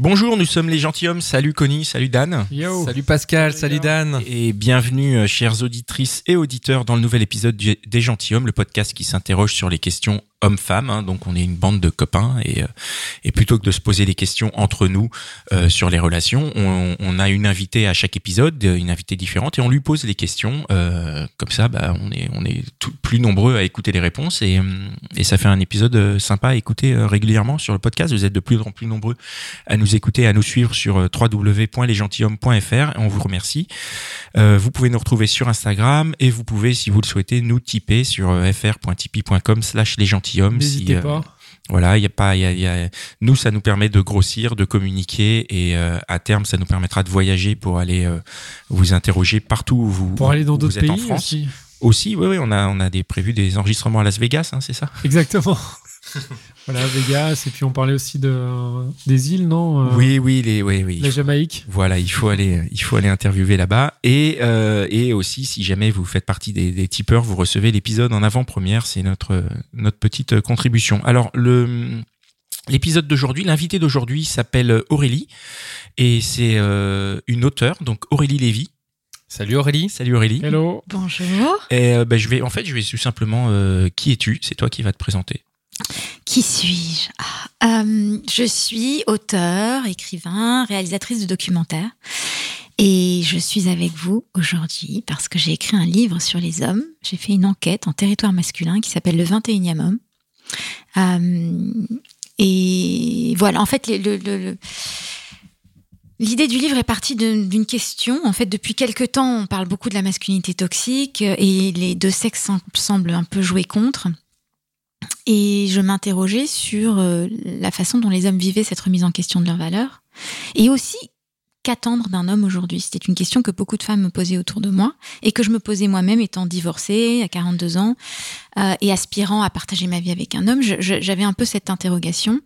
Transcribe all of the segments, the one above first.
Bonjour, nous sommes les gentilshommes. Salut Connie, salut Dan. Yo. Salut Pascal, salut Dan. Et bienvenue, euh, chères auditrices et auditeurs, dans le nouvel épisode des gentilshommes, le podcast qui s'interroge sur les questions hommes-femmes. hein. donc, on est une bande de copains et, euh, et plutôt que de se poser des questions entre nous euh, sur les relations, on, a une invitée à chaque épisode, euh, une invitée différente, et on lui pose des questions. comme ça, bah, on est, on est plus nombreux à écouter les réponses et, et ça fait un épisode sympa à écouter régulièrement sur le podcast. Vous êtes de plus en plus nombreux à nous écouter, à nous suivre sur www.lesgentilhommes.fr. On vous remercie. Vous pouvez nous retrouver sur Instagram et vous pouvez, si vous le souhaitez, nous tiper sur fr.tipeee.com slash les gentilshommes. N'hésitez Si, euh, pas. voilà, il y a pas, y a, y a- nous, ça nous permet de grossir, de communiquer et euh, à terme, ça nous permettra de voyager pour aller euh, vous interroger partout où vous, Pour aller dans d'autres en pays France. aussi. Aussi, oui, oui, on a, on a des prévus des enregistrements à Las Vegas, hein, c'est ça? Exactement. voilà, Vegas. Et puis on parlait aussi de, des îles, non Euh, Oui, oui, les, oui, oui. La Jamaïque. Voilà, il faut aller, il faut aller interviewer là-bas. Et, euh, et aussi, si jamais vous faites partie des, des tipeurs, vous recevez l'épisode en avant-première. C'est notre, notre petite contribution. Alors, le, l'épisode d'aujourd'hui, l'invité d'aujourd'hui s'appelle Aurélie. Et c'est euh, une auteure, donc Aurélie Lévy. Salut Aurélie. Salut Aurélie. Hello. Bonjour. Et euh, ben, je vais, en fait, je vais tout simplement, euh, qui es-tu? C'est toi qui vas te présenter. Qui suis-je? Ah, euh, Je suis auteur, écrivain, réalisatrice de documentaires. Et je suis avec vous aujourd'hui parce que j'ai écrit un livre sur les hommes. J'ai fait une enquête en territoire masculin qui s'appelle Le 21e homme. Euh, et voilà, en fait, L'idée du livre est partie d'une question. En fait, depuis quelque temps, on parle beaucoup de la masculinité toxique et les deux sexes sem- semblent un peu jouer contre. Et je m'interrogeais sur euh, la façon dont les hommes vivaient cette remise en question de leurs valeurs. Et aussi, qu'attendre d'un homme aujourd'hui? C'était une question que beaucoup de femmes me posaient autour de moi et que je me posais moi-même étant divorcée à 42 ans euh, et aspirant à partager ma vie avec un homme. J'avais un peu cette interrogation.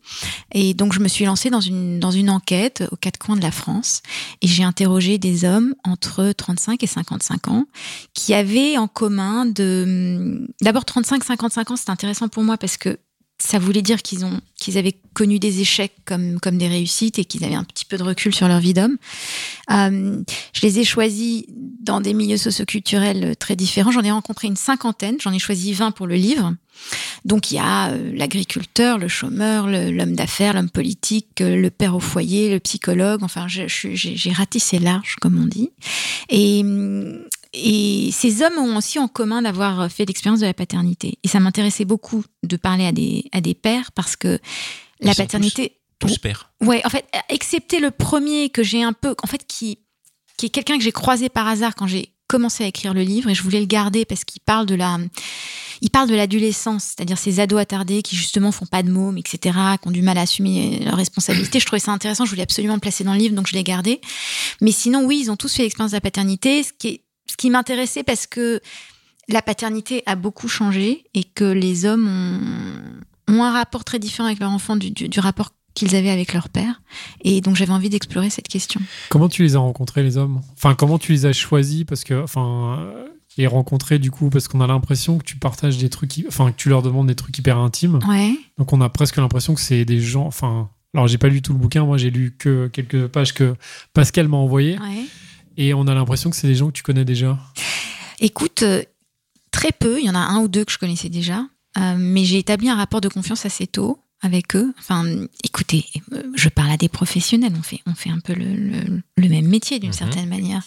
Et donc, je me suis lancée dans une, dans une enquête aux quatre coins de la France et j'ai interrogé des hommes entre 35 et 55 ans qui avaient en commun de... D'abord, 35-55 ans, c'est intéressant pour moi parce que ça voulait dire qu'ils ont qu'ils avaient connu des échecs comme comme des réussites et qu'ils avaient un petit peu de recul sur leur vie d'homme. Euh, je les ai choisis dans des milieux socioculturels très différents. J'en ai rencontré une cinquantaine. J'en ai choisi 20 pour le livre. Donc il y a euh, l'agriculteur, le chômeur, l'homme d'affaires, l'homme politique, euh, le père au foyer, le psychologue. Enfin, j'ai ratissé large, comme on dit. Et ces hommes ont aussi en commun d'avoir fait l'expérience de la paternité. Et ça m'intéressait beaucoup de parler à des, à des pères parce que Ils la paternité. Tous pères. Ouais, en fait, excepté le premier que j'ai un peu, en fait, qui, qui est quelqu'un que j'ai croisé par hasard quand j'ai commencé à écrire le livre et je voulais le garder parce qu'il parle de la, il parle de l'adolescence, c'est-à-dire ces ados attardés qui justement font pas de mômes, etc., qui ont du mal à assumer leurs responsabilités. Je trouvais ça intéressant, je voulais absolument le placer dans le livre, donc je l'ai gardé. Mais sinon, oui, ils ont tous fait l'expérience de la paternité, ce qui, est, ce qui m'intéressait parce que la paternité a beaucoup changé et que les hommes ont, ont un rapport très différent avec leur enfant du, du, du rapport qu'ils avaient avec leur père. Et donc j'avais envie d'explorer cette question. Comment tu les as rencontrés, les hommes? Enfin, comment tu les as choisis? Parce que, enfin, et rencontrés, du coup, parce qu'on a l'impression que tu partages des trucs, enfin, que tu leur demandes des trucs hyper intimes. Ouais. Donc, on a presque l'impression que c'est des gens, enfin, alors j'ai pas lu tout le bouquin, moi j'ai lu que quelques pages que Pascal m'a envoyé. ouais. Et on a l'impression que c'est des gens que tu connais déjà. Écoute, euh, très peu, il y en a un ou deux que je connaissais déjà, euh, mais j'ai établi un rapport de confiance assez tôt avec eux. Enfin, écoutez, euh, je parle à des professionnels, on fait, on fait un peu le, le- le même métier d'une Mhm. certaine manière.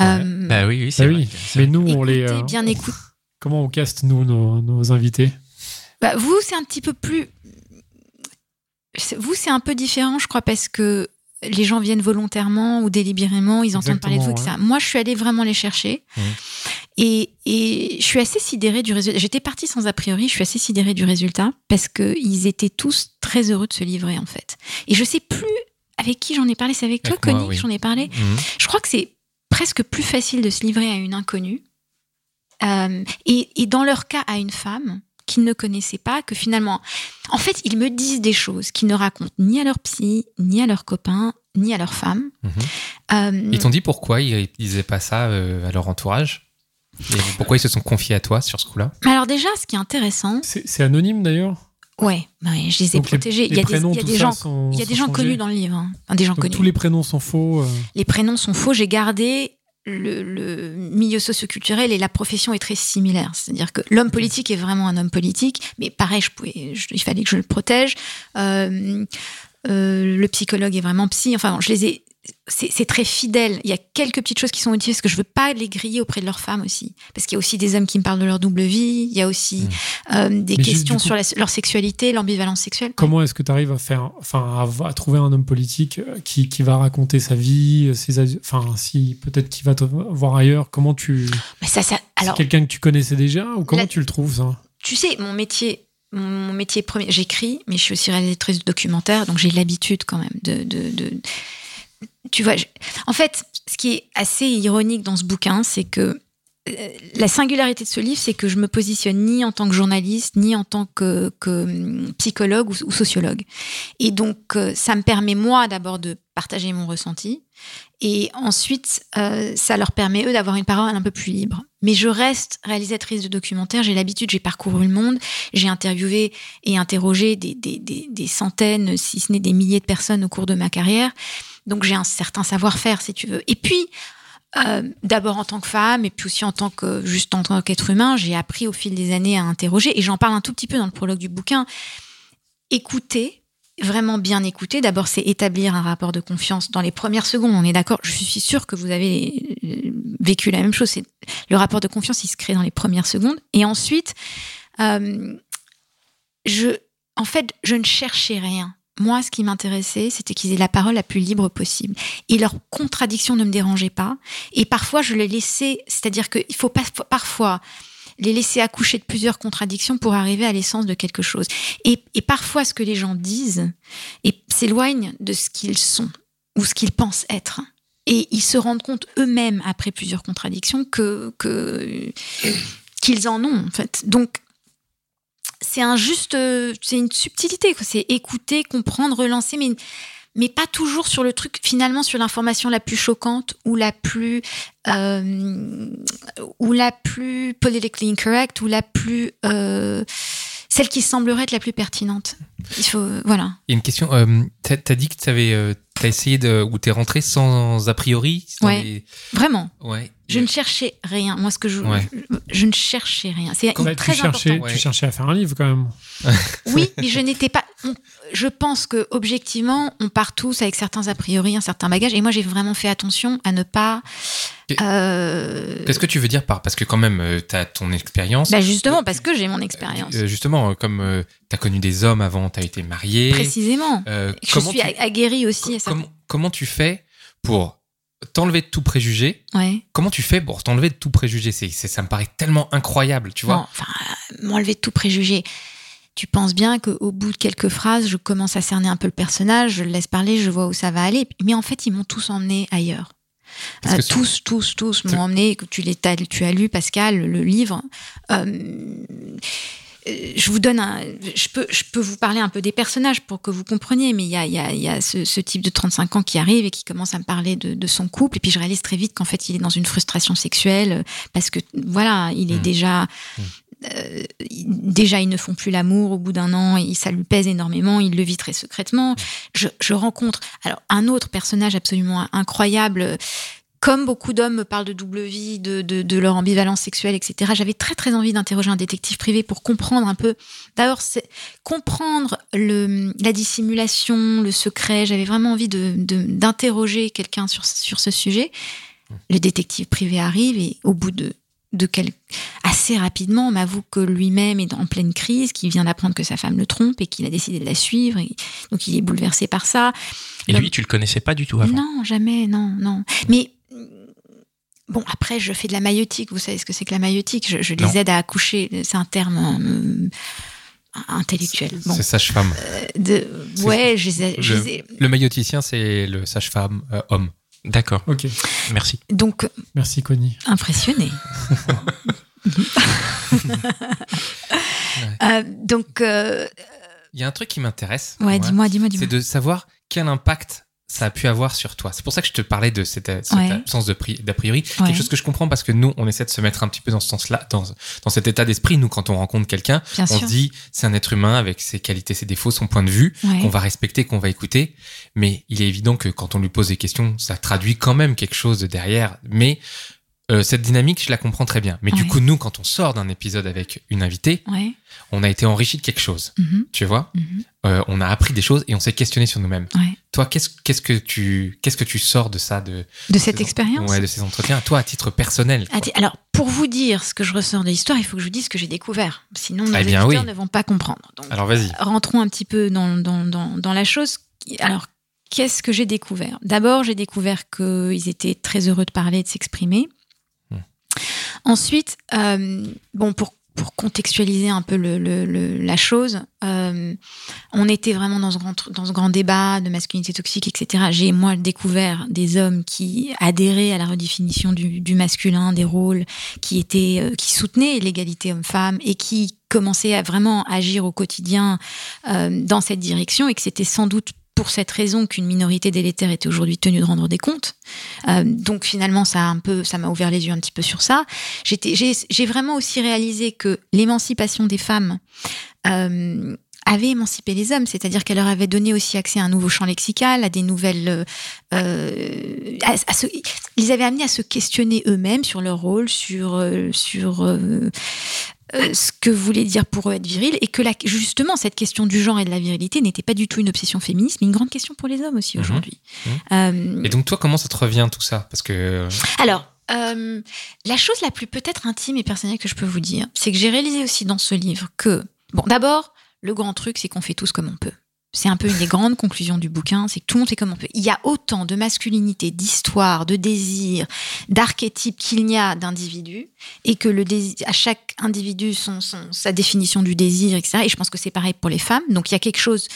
Ouais. Euh, Bah oui, oui, c'est Bah vrai. oui, C'est mais nous, on les. écoutez, euh, bien écoute. Comment on caste, nous, nos, nos invités? Bah, vous, c'est un petit peu plus. Vous, c'est un peu différent, je crois, parce que les gens viennent volontairement ou délibérément, ils entendent parler de vous, etc. Moi, je suis allée vraiment les chercher. Et, et je suis assez sidérée du résultat. J'étais partie sans a priori, je suis assez sidérée du résultat parce qu'ils étaient tous très heureux de se livrer en fait. Et je sais plus avec qui j'en ai parlé. C'est avec toi, Avec moi, Connie, oui. que j'en ai parlé. Mhm. Je crois que c'est presque plus facile de se livrer à une inconnue. Euh, et, et dans leur cas, à une femme qu'ils ne connaissaient pas, que finalement, en fait, ils me disent des choses qu'ils ne racontent ni à leur psy, ni à leurs copains, ni à leur femme. Mhm. Euh, Ils t'ont dit pourquoi ils disaient pas ça euh, à leur entourage? Et pourquoi ils se sont confiés à toi sur ce coup-là? Mais alors déjà, ce qui est intéressant, C'est anonyme d'ailleurs? ouais, ouais, je les ai Donc, protégés. les il y a des, prénoms, il y a tout des ça gens, sont- il y a des gens connus dans le livre, hein. Enfin, des gens Donc, connus. tous les prénoms sont faux. euh. les prénoms sont faux. J'ai gardé le, le milieu socioculturel et la profession est très similaire. C'est-à-dire que l'homme politique est vraiment un homme politique, mais pareil, je pouvais, je- il fallait que je le protège. Euh, euh, le psychologue est vraiment psy. Enfin, je les ai. C'est très fidèle. Il y a quelques petites choses qui sont utiles parce que je veux pas les griller auprès de leurs femmes aussi. Parce qu'il y a aussi des hommes qui me parlent de leur double vie. Il y a aussi euh, des Mais questions coup- sur la- leur sexualité, l'ambivalence sexuelle. Comment est-ce que tu arrives à faire, enfin, à, à trouver un homme politique euh, qui, qui va raconter sa vie, euh, ses, enfin, si peut-être qu'il va te voir ailleurs. Comment tu, Mais ça, ça, alors, c'est quelqu'un que tu connaissais déjà ou comment La- tu le trouves ça? Tu sais, mon métier, mon, mon métier premier, j'écris, mais je suis aussi réalisatrice de documentaires, donc j'ai l'habitude quand même de, de, de- tu vois, en fait, ce qui est assez ironique dans ce bouquin, c'est que euh, la singularité de ce livre, c'est que je me positionne ni en tant que journaliste, ni en tant que, hum, psychologue ou, ou sociologue. Et donc, euh, ça me permet, moi, d'abord de partager mon ressenti. Et ensuite, euh, ça leur permet, eux, d'avoir une parole un peu plus libre. Mais je reste réalisatrice de documentaires, j'ai l'habitude, j'ai parcouru le monde, j'ai interviewé et interrogé des, des, des, des centaines, si ce n'est des milliers de personnes au cours de ma carrière. Donc j'ai un certain savoir-faire, si tu veux. Et puis, euh, d'abord en tant que femme, et puis aussi en tant que juste en tant qu'être humain, j'ai appris au fil des années à interroger, et j'en parle un tout petit peu dans le prologue du bouquin. Écouter, vraiment bien écouter. D'abord, c'est établir un rapport de confiance dans les premières secondes. On est d'accord? Je suis sûre que vous avez euh, vécu la même chose. C'est le rapport de confiance, il se crée dans les premières secondes. Et ensuite, euh, je, en fait, je ne cherchais rien. Moi, ce qui m'intéressait, c'était qu'ils aient la parole la plus libre possible. Et leurs contradictions ne me dérangeaient pas. Et parfois, je les laissais, c'est-à-dire qu'il faut pas, parfois les laisser accoucher de plusieurs contradictions pour arriver à l'essence de quelque chose. Et, parfois, ce que les gens disent s'éloigne de ce qu'ils sont ou ce qu'ils pensent être. Et ils se rendent compte eux-mêmes, après plusieurs contradictions, que- qu'ils en ont, en fait. Donc, c'est un juste, euh, c'est une subtilité. C'est écouter, comprendre, relancer, mais mais pas toujours sur le truc, finalement, sur l'information la plus choquante ou la plus euh, ou la plus politically incorrect ou la plus euh, celle qui semblerait être la plus pertinente. Il faut, voilà. Il y a une question. Euh, t'as, t'as dit que euh, t'as essayé de, ou t'es rentré sans a priori. Ouais. les- Vraiment. Ouais. Je ne cherchais rien. Moi, ce que je, Ouais. je, je ne cherchais rien. C'est Bah, tu, très cherchais, important. Ouais. tu cherchais à faire un livre quand même. Oui, mais je n'étais pas. on- je pense que objectivement, on part tous avec certains a priori, un certain bagage. Et moi, j'ai vraiment fait attention à ne pas. Euh, Qu'est-ce que tu veux dire par parce que quand même euh, t'as ton expérience. bah justement, parce que j'ai mon expérience. Euh, justement, comme euh, t'as connu des hommes avant, t'as été marié. Précisément. euh, Je suis tu- aguerrie aussi à ça. comment, comment tu fais pour t'enlever de tout préjugé Ouais. Comment tu fais pour t'enlever de tout préjugé? C'est, Ça me paraît tellement incroyable, tu vois. Enfin, euh, m'enlever de tout préjugé. Tu penses bien qu'au bout de quelques phrases, je commence à cerner un peu le personnage, je le laisse parler, je vois où ça va aller. Mais en fait, ils m'ont tous emmené ailleurs. Euh, tous, tous, tous m'ont emmené. que Tu, tu as lu, Pascal, le livre. Euh, je vous donne un. Je peux, je peux vous parler un peu des personnages pour que vous compreniez, mais il y a, il y a, il y a ce, ce type de 35 ans qui arrive et qui commence à me parler de, de son couple. Et puis je réalise très vite qu'en fait, il est dans une frustration sexuelle euh, parce que, voilà, il est Mm. déjà. euh, il- déjà, ils ne font plus l'amour au bout d'un an, et ça lui pèse énormément, il le vit très secrètement. Je, je rencontre alors un autre personnage absolument incroyable. Comme beaucoup d'hommes me parlent de double vie, de, de, de leur ambivalence sexuelle, etc., j'avais très très envie d'interroger un détective privé pour comprendre un peu. D'abord, comprendre le, la dissimulation, le secret. J'avais vraiment envie de- d'interroger quelqu'un sur, sur ce sujet. Le détective privé arrive et au bout de, de quel... assez rapidement, on m'avoue que lui-même est en pleine crise, qu'il vient d'apprendre que sa femme le trompe et qu'il a décidé de la suivre. Et donc il est bouleversé par ça. Et lui, tu le connaissais pas du tout avant? Non, jamais, non, non. Mais bon, après, je fais de la maïotique. Vous savez ce que c'est que la maïotique je, je les Non. aide à accoucher. C'est un terme euh, intellectuels. Bon, C'est sage-femme. euh, de, ouais, je les ai- je Le, les ai- le mailloticien, c'est le sage-femme euh, homme. D'accord, Ok. merci. donc Merci, Connie. impressionné. Euh, donc, euh, Il y a un truc qui m'intéresse. ouais, moi, dis-moi, dis-moi, C'est dis-moi. de savoir quel impact ça a pu avoir sur toi. C'est pour ça que je te parlais de cette, cette Ouais. absence d'a priori. Ouais. Quelque chose que je comprends parce que nous, on essaie de se mettre un petit peu dans ce sens-là, dans, dans cet état d'esprit. Nous, quand on rencontre quelqu'un, on se dit, c'est un être humain avec ses qualités, ses défauts, son point de vue, Ouais. qu'on va respecter, qu'on va écouter. Mais il est évident que quand on lui pose des questions, ça traduit quand même quelque chose de derrière. Mais euh, cette dynamique, je la comprends très bien. Mais du coup, nous, quand on sort d'un épisode avec une invitée, Ouais. on a été enrichi de quelque chose. mhm, Tu vois mhm, Euh, On a appris des choses et on s'est questionné sur nous-mêmes. ouais. Toi, qu'est-ce que tu qu'est-ce que tu sors de ça de De cette expérience de ces entretiens Toi, à titre personnel. quoi. Atti- Alors, pour vous dire ce que je ressors de l'histoire, il faut que je vous dise ce que j'ai découvert. Sinon, nos Eh bien, auditeurs oui. ne vont pas comprendre. Donc, Alors vas-y. rentrons un petit peu dans, dans, dans, dans la chose. Alors, qu'est-ce que j'ai découvert? D'abord, j'ai découvert qu'ils étaient très heureux de parler, de s'exprimer. Ensuite, euh, bon, pour, pour contextualiser un peu le, la chose, euh, on était vraiment dans ce, grand, dans grand débat de masculinité toxique, etc. J'ai, moi, découvert des hommes qui adhéraient à la redéfinition du, masculin, des rôles, qui étaient, euh, qui soutenaient l'égalité homme-femme et qui commençaient à vraiment agir au quotidien dans cette direction et que c'était sans doute pour cette raison qu'une minorité délétère était aujourd'hui tenue de rendre des comptes. Euh, donc finalement, ça a un peu, ça m'a ouvert les yeux un petit peu sur ça. J'ai, vraiment aussi réalisé que l'émancipation des femmes euh, avait émancipé les hommes, c'est-à-dire qu'elle leur avait donné aussi accès à un nouveau champ lexical, à des nouvelles, euh, ils avaient amenés à se questionner eux-mêmes sur leur rôle, sur sur ce que voulait dire pour eux être viril, et que la, justement cette question du genre et de la virilité n'était pas du tout une obsession féministe, mais une grande question pour les hommes aussi Mhm. aujourd'hui. Euh, Et donc toi, comment ça te revient tout ça? Parce que euh, alors, euh, la chose la plus peut-être intime et personnelle que je peux vous dire, c'est que j'ai réalisé aussi dans ce livre que, bon, d'abord, le grand truc, c'est qu'on fait tous comme on peut. C'est un peu une des grandes conclusions du bouquin, c'est que tout le monde fait comme on peut. Il y a autant de masculinité, d'histoire, de désir, d'archétypes qu'il n'y a d'individus, et que le désir, à chaque individu son, son- sa définition du désir, etc. Et je pense que c'est pareil pour les femmes. Donc il y a quelque chose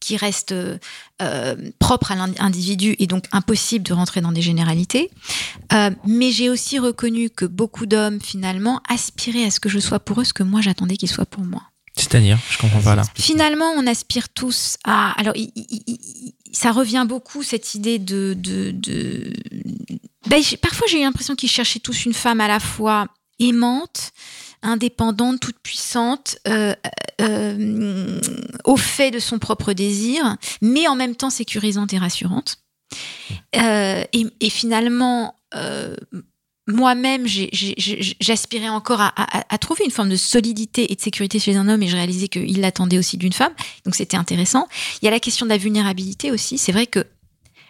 qui reste euh, euh, propre à l'individu et donc impossible de rentrer dans des généralités. Euh, mais j'ai aussi reconnu que beaucoup d'hommes, finalement, aspiraient à ce que je sois pour eux ce que moi j'attendais qu'ils soient pour moi. C'est-à-dire, je comprends pas là. Finalement, on aspire tous à. Alors, il- il- il- ça revient beaucoup, cette idée de. de, de... Ben, parfois, j'ai eu l'impression qu'ils cherchaient tous une femme à la fois aimante, indépendante, toute puissante, euh, euh, au fait de son propre désir, mais en même temps sécurisante et rassurante. Euh, et, et finalement, euh, moi-même, j'aspirais encore à, trouver une forme de solidité et de sécurité chez un homme, et je réalisais qu'il l'attendait aussi d'une femme. Donc c'était intéressant. Il y a la question de la vulnérabilité aussi. C'est vrai que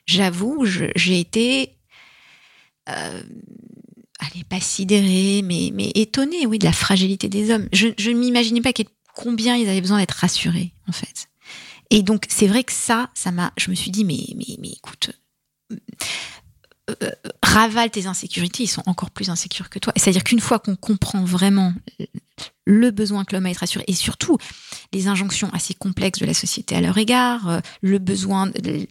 j'avoue, j'ai été, euh, allez, pas sidérée, mais, mais étonnée, oui, de la fragilité des hommes. Je, ne m'imaginais pas combien ils avaient besoin d'être rassurés, en fait. Et donc c'est vrai que ça, ça m'a, je me suis dit, mais, mais, mais écoute. Euh, euh, ravale tes insécurités, ils sont encore plus insécures que toi. C'est-à-dire qu'une fois qu'on comprend vraiment le besoin que l'homme a d'être rassuré, et surtout les injonctions assez complexes de la société à leur égard, euh, le besoin, de-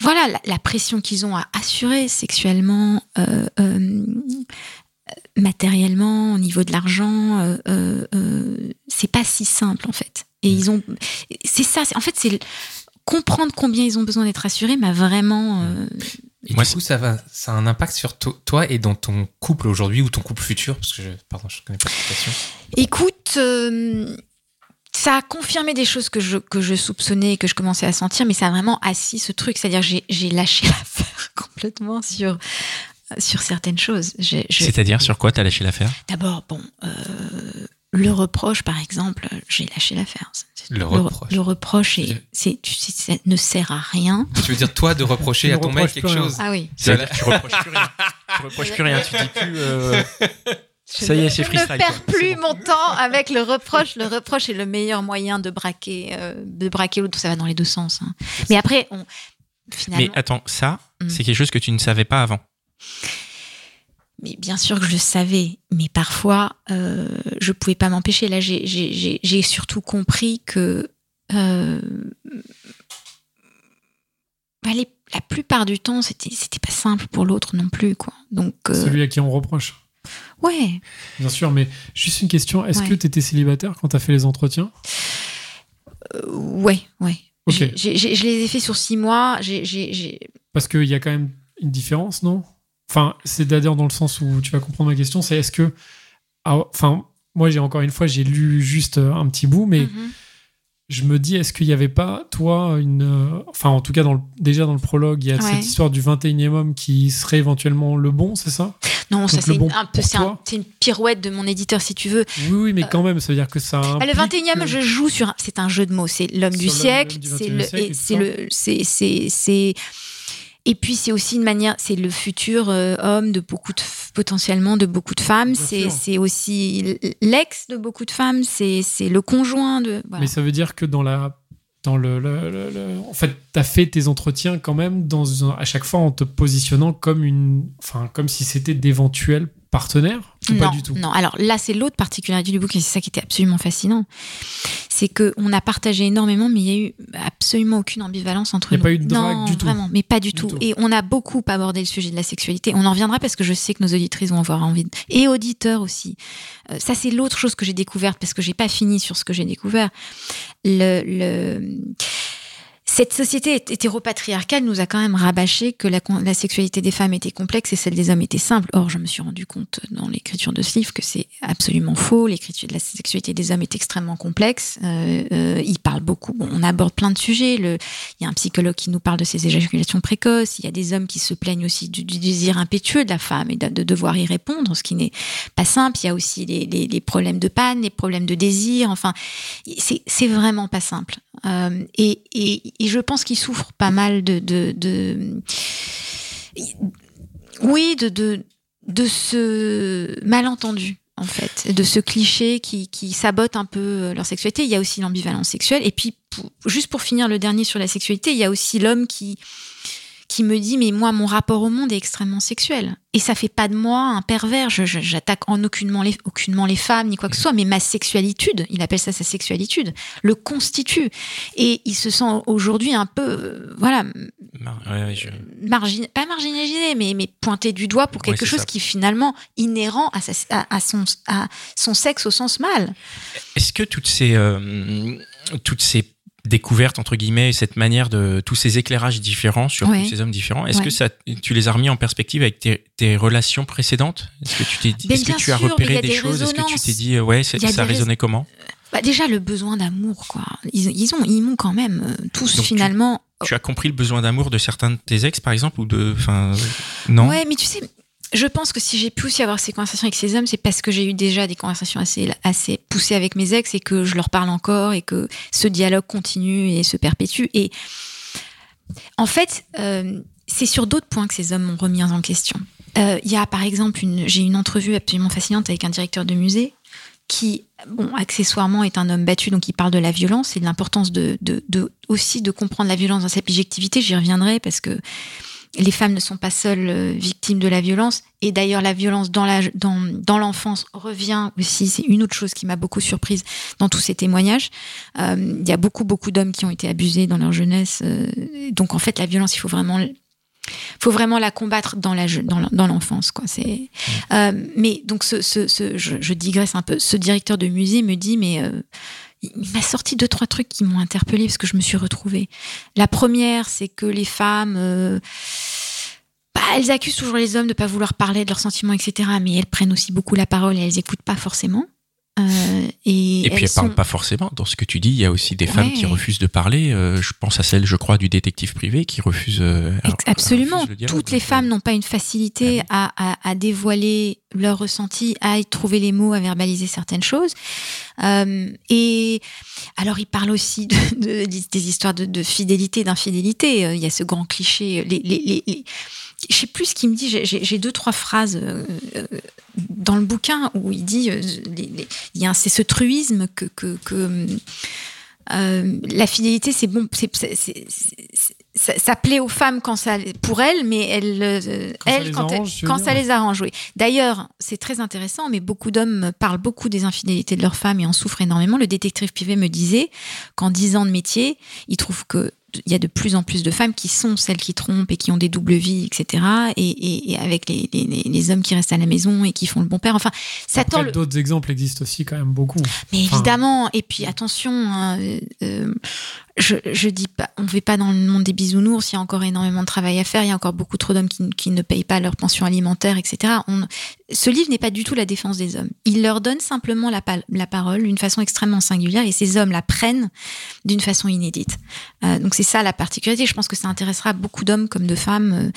voilà, la, la pression qu'ils ont à assurer sexuellement, euh, euh, matériellement, au niveau de l'argent, c'est pas si simple en fait. Et ils ont, c'est ça. En fait, c'est comprendre combien ils ont besoin d'être rassurés m'a vraiment. euh, et Moi, du coup, ça, va, ça a un impact sur to- toi et dans ton couple aujourd'hui ou ton couple futur? Parce que, je, pardon, je connais pas cette question. Écoute, euh, ça a confirmé des choses que je, que je soupçonnais, que je commençais à sentir, mais ça a vraiment assis ce truc. C'est-à-dire, j'ai, j'ai lâché l'affaire complètement sur, sur certaines choses. Je- C'est-à-dire, sur quoi t'as lâché l'affaire? D'abord, bon, euh, le reproche, par exemple, j'ai lâché l'affaire. Le reproche. Le, reproche, c'est, tu sais, ça ne sert à rien. Tu veux dire, toi, de reprocher Tu à ton mec quelque rien. chose Ah oui. Que tu reproches plus rien. Tu reproches plus rien. Tu dis plus. euh, Ça y est, c'est Je freestyle. ne perds plus mon temps avec le reproche. Le reproche est le meilleur moyen de braquer, euh, de braquer l'autre. Ça va dans les deux sens. hein. Mais après, on, finalement. Mais attends, ça, Mm. c'est quelque chose que tu ne savais pas avant. Mais bien sûr que je le savais, mais parfois euh, je pouvais pas m'empêcher. Là, j'ai- surtout compris que euh, bah, les- la plupart du temps, c'était c'était pas simple pour l'autre non plus, quoi. Donc euh, Celui à qui on reproche. ouais, Bien sûr, mais juste une question. Est-ce Ouais. que tu étais célibataire quand tu as fait les entretiens? Ouais, ouais. Je les ai fait sur six mois. J'ai- j'ai- Parce qu'il y a quand même une différence, non? Enfin, c'est-à-dire dans le sens où tu vas comprendre ma question, c'est est-ce que. ah, Enfin, moi, j'ai encore une fois, j'ai lu juste euh, un petit bout, mais Mhm. je me dis, est-ce qu'il n'y avait pas, toi, une. euh, Enfin, en tout cas, dans le- déjà dans le prologue, il y a Ouais. cette histoire du 21e homme qui serait éventuellement le bon, c'est ça? Non, ça c'est bon un peu, c'est un- une pirouette de mon éditeur, si tu veux. Oui, oui, mais quand même, ça veut dire que ça. Bah, le implique 21e, que- je joue sur. C'est un jeu de mots. C'est l'homme du siècle. C'est 21e le. c'est Et puis c'est aussi une manière. C'est le futur euh, homme de beaucoup de potentiellement de beaucoup de femmes. C'est aussi l'ex de beaucoup de femmes. C'est c'est le conjoint de. voilà. Mais ça veut dire que dans la. Dans le, le- le- le- en fait, tu as fait tes entretiens quand même dans à chaque fois en te positionnant comme une, enfin comme si c'était d'éventuels partenaires ou non, pas du tout? non. Alors là, c'est l'autre particularité du bouquin, c'est ça qui était absolument fascinant. C'est que on a partagé énormément, mais il y a eu absolument aucune ambivalence entre Il y a nous. pas eu de drague non, du tout. vraiment, mais pas du, Du tout. tout. Et on a beaucoup abordé le sujet de la sexualité. On en reviendra parce que je sais que nos auditrices vont avoir envie. de- Et auditeurs aussi. Euh, ça, c'est l'autre chose que j'ai découverte parce que j'ai pas fini sur ce que j'ai découvert. Le, le... Cette société hétéropatriarcale nous a quand même rabâché que la, sexualité des femmes était complexe et celle des hommes était simple. Or, je me suis rendu compte dans l'écriture de ce livre que c'est absolument faux. L'écriture de la sexualité des hommes est extrêmement complexe. Euh, euh, il parle beaucoup. On aborde plein de sujets. Il y a un psychologue qui nous parle de ses éjaculations précoces. Il y a des hommes qui se plaignent aussi du, désir impétueux de la femme et de, de devoir y répondre, ce qui n'est pas simple. Il y a aussi les, les- problèmes de panne, les problèmes de désir. Enfin, c'est vraiment pas simple. Euh, et, et- je pense qu'il souffre pas mal de, de, oui, de, de, de ce malentendu. En fait, de ce cliché qui, qui sabote un peu leur sexualité. Il y a aussi l'ambivalence sexuelle. Et puis, juste pour finir le dernier sur la sexualité, il y a aussi l'homme qui, qui me dit mais moi mon rapport au monde est extrêmement sexuel. Et ça fait pas de moi un pervers. Je, j'attaque en aucunement les aucunement les femmes ni quoi que ce soit mais ma sexualité il appelle ça sa sexualité le constitue. Et il se sent aujourd'hui un peu euh, voilà Mar- ouais, ouais, je- margin pas marginalisé mais mais pointé du doigt pour quelque chose ça. qui est finalement inhérent à, sa, à, à son à son sexe au sens mâle. Est-ce que toutes ces, euh, toutes ces découvertes, entre guillemets, et cette manière de tous ces éclairages différents sur Ouais. tous ces hommes différents, est-ce Ouais. que ça, tu les as remis en perspective avec tes, tes relations précédentes? Est-ce que tu t'es est-ce que tu as sûr, repéré des, des choses? Est-ce que tu t'es dit, euh, ouais, ça des résonnait comment? Bah, déjà le besoin d'amour quoi. Ils, ils ont ils m'ont quand même euh, tous Donc, tu- finalement Tu as compris le besoin d'amour de certains de tes ex, par exemple, ou de, enfin, non? Ouais, mais tu sais, je pense que si j'ai pu aussi avoir ces conversations avec ces hommes, c'est parce que j'ai eu déjà des conversations assez, poussées avec mes ex et que je leur parle encore et que ce dialogue continue et se perpétue. Et en fait, euh, c'est sur d'autres points que ces hommes m'ont remis en question. Euh, Il y a par exemple, une, j'ai une entrevue absolument fascinante avec un directeur de musée qui, bon, accessoirement est un homme battu, donc il parle de la violence et de l'importance de- aussi de comprendre la violence dans sa subjectivité. J'y reviendrai parce que les femmes ne sont pas seules euh, victimes de la violence. Et d'ailleurs, la violence dans l'enfance revient aussi. C'est une autre chose qui m'a beaucoup surprise dans tous ces témoignages. Euh, Il y a beaucoup beaucoup d'hommes qui ont été abusés dans leur jeunesse. euh, donc en fait, la violence, il faut vraiment faut vraiment la combattre dans l'enfance mais donc je, digresse un peu ce directeur de musée me dit mais il m'a sorti deux trois trucs qui m'ont interpellée parce que je me suis retrouvée. La première c'est que les femmes euh, bah, elles accusent toujours les hommes de pas vouloir parler de leurs sentiments etc mais elles prennent aussi beaucoup la parole et elles écoutent pas forcément Euh, et, Et puis elle sont- parle pas forcément. Dans ce que tu dis, il y a aussi des femmes qui refusent de parler. Euh, je pense à celle, je crois, du détective privé qui refuse. euh, Absolument. refuse. Toutes les femmes n'ont pas une facilité à, à- à dévoiler leurs ressentis, à y trouver les mots, à verbaliser certaines choses. Et alors, il parle aussi de, de- des histoires de, de fidélité, d'infidélité. Il y a ce grand cliché. Les, les, les, les- je sais plus ce qu'il me dit. J'ai- deux trois phrases euh, euh, dans le bouquin où il dit, euh, c'est ce truisme que, que, que euh, la fidélité, c'est bon, ça, ça plaît aux femmes quand ça, pour elles, mais elles, Quand ça les quand, arrange, quand ça les arrange, oui. D'ailleurs, c'est très intéressant, mais beaucoup d'hommes parlent beaucoup des infidélités de leurs femmes et en souffrent énormément. Le détective privé me disait qu'en 10 ans de métier, il trouve que il y a de plus en plus de femmes qui sont celles qui trompent et qui ont des doubles vies, etc. Et, et- et avec les, les- les- hommes qui restent à la maison et qui font le bon père. Enfin, ça Après, le, d'autres exemples existent aussi quand même beaucoup. mais Enfin, évidemment, et puis attention, hein, euh, euh, je, je dis pas, on ne va pas dans le monde des bisounours, il y a encore énormément de travail à faire, il y a encore beaucoup trop d'hommes qui, qui ne payent pas leur pension alimentaire, etc. On, ce livre n'est pas du tout la défense des hommes. Il leur donne simplement la, pa- la parole d'une façon extrêmement singulière et ces hommes la prennent d'une façon inédite. Euh, donc c'est ça la particularité. Je pense que ça intéressera beaucoup d'hommes comme de femmes. euh,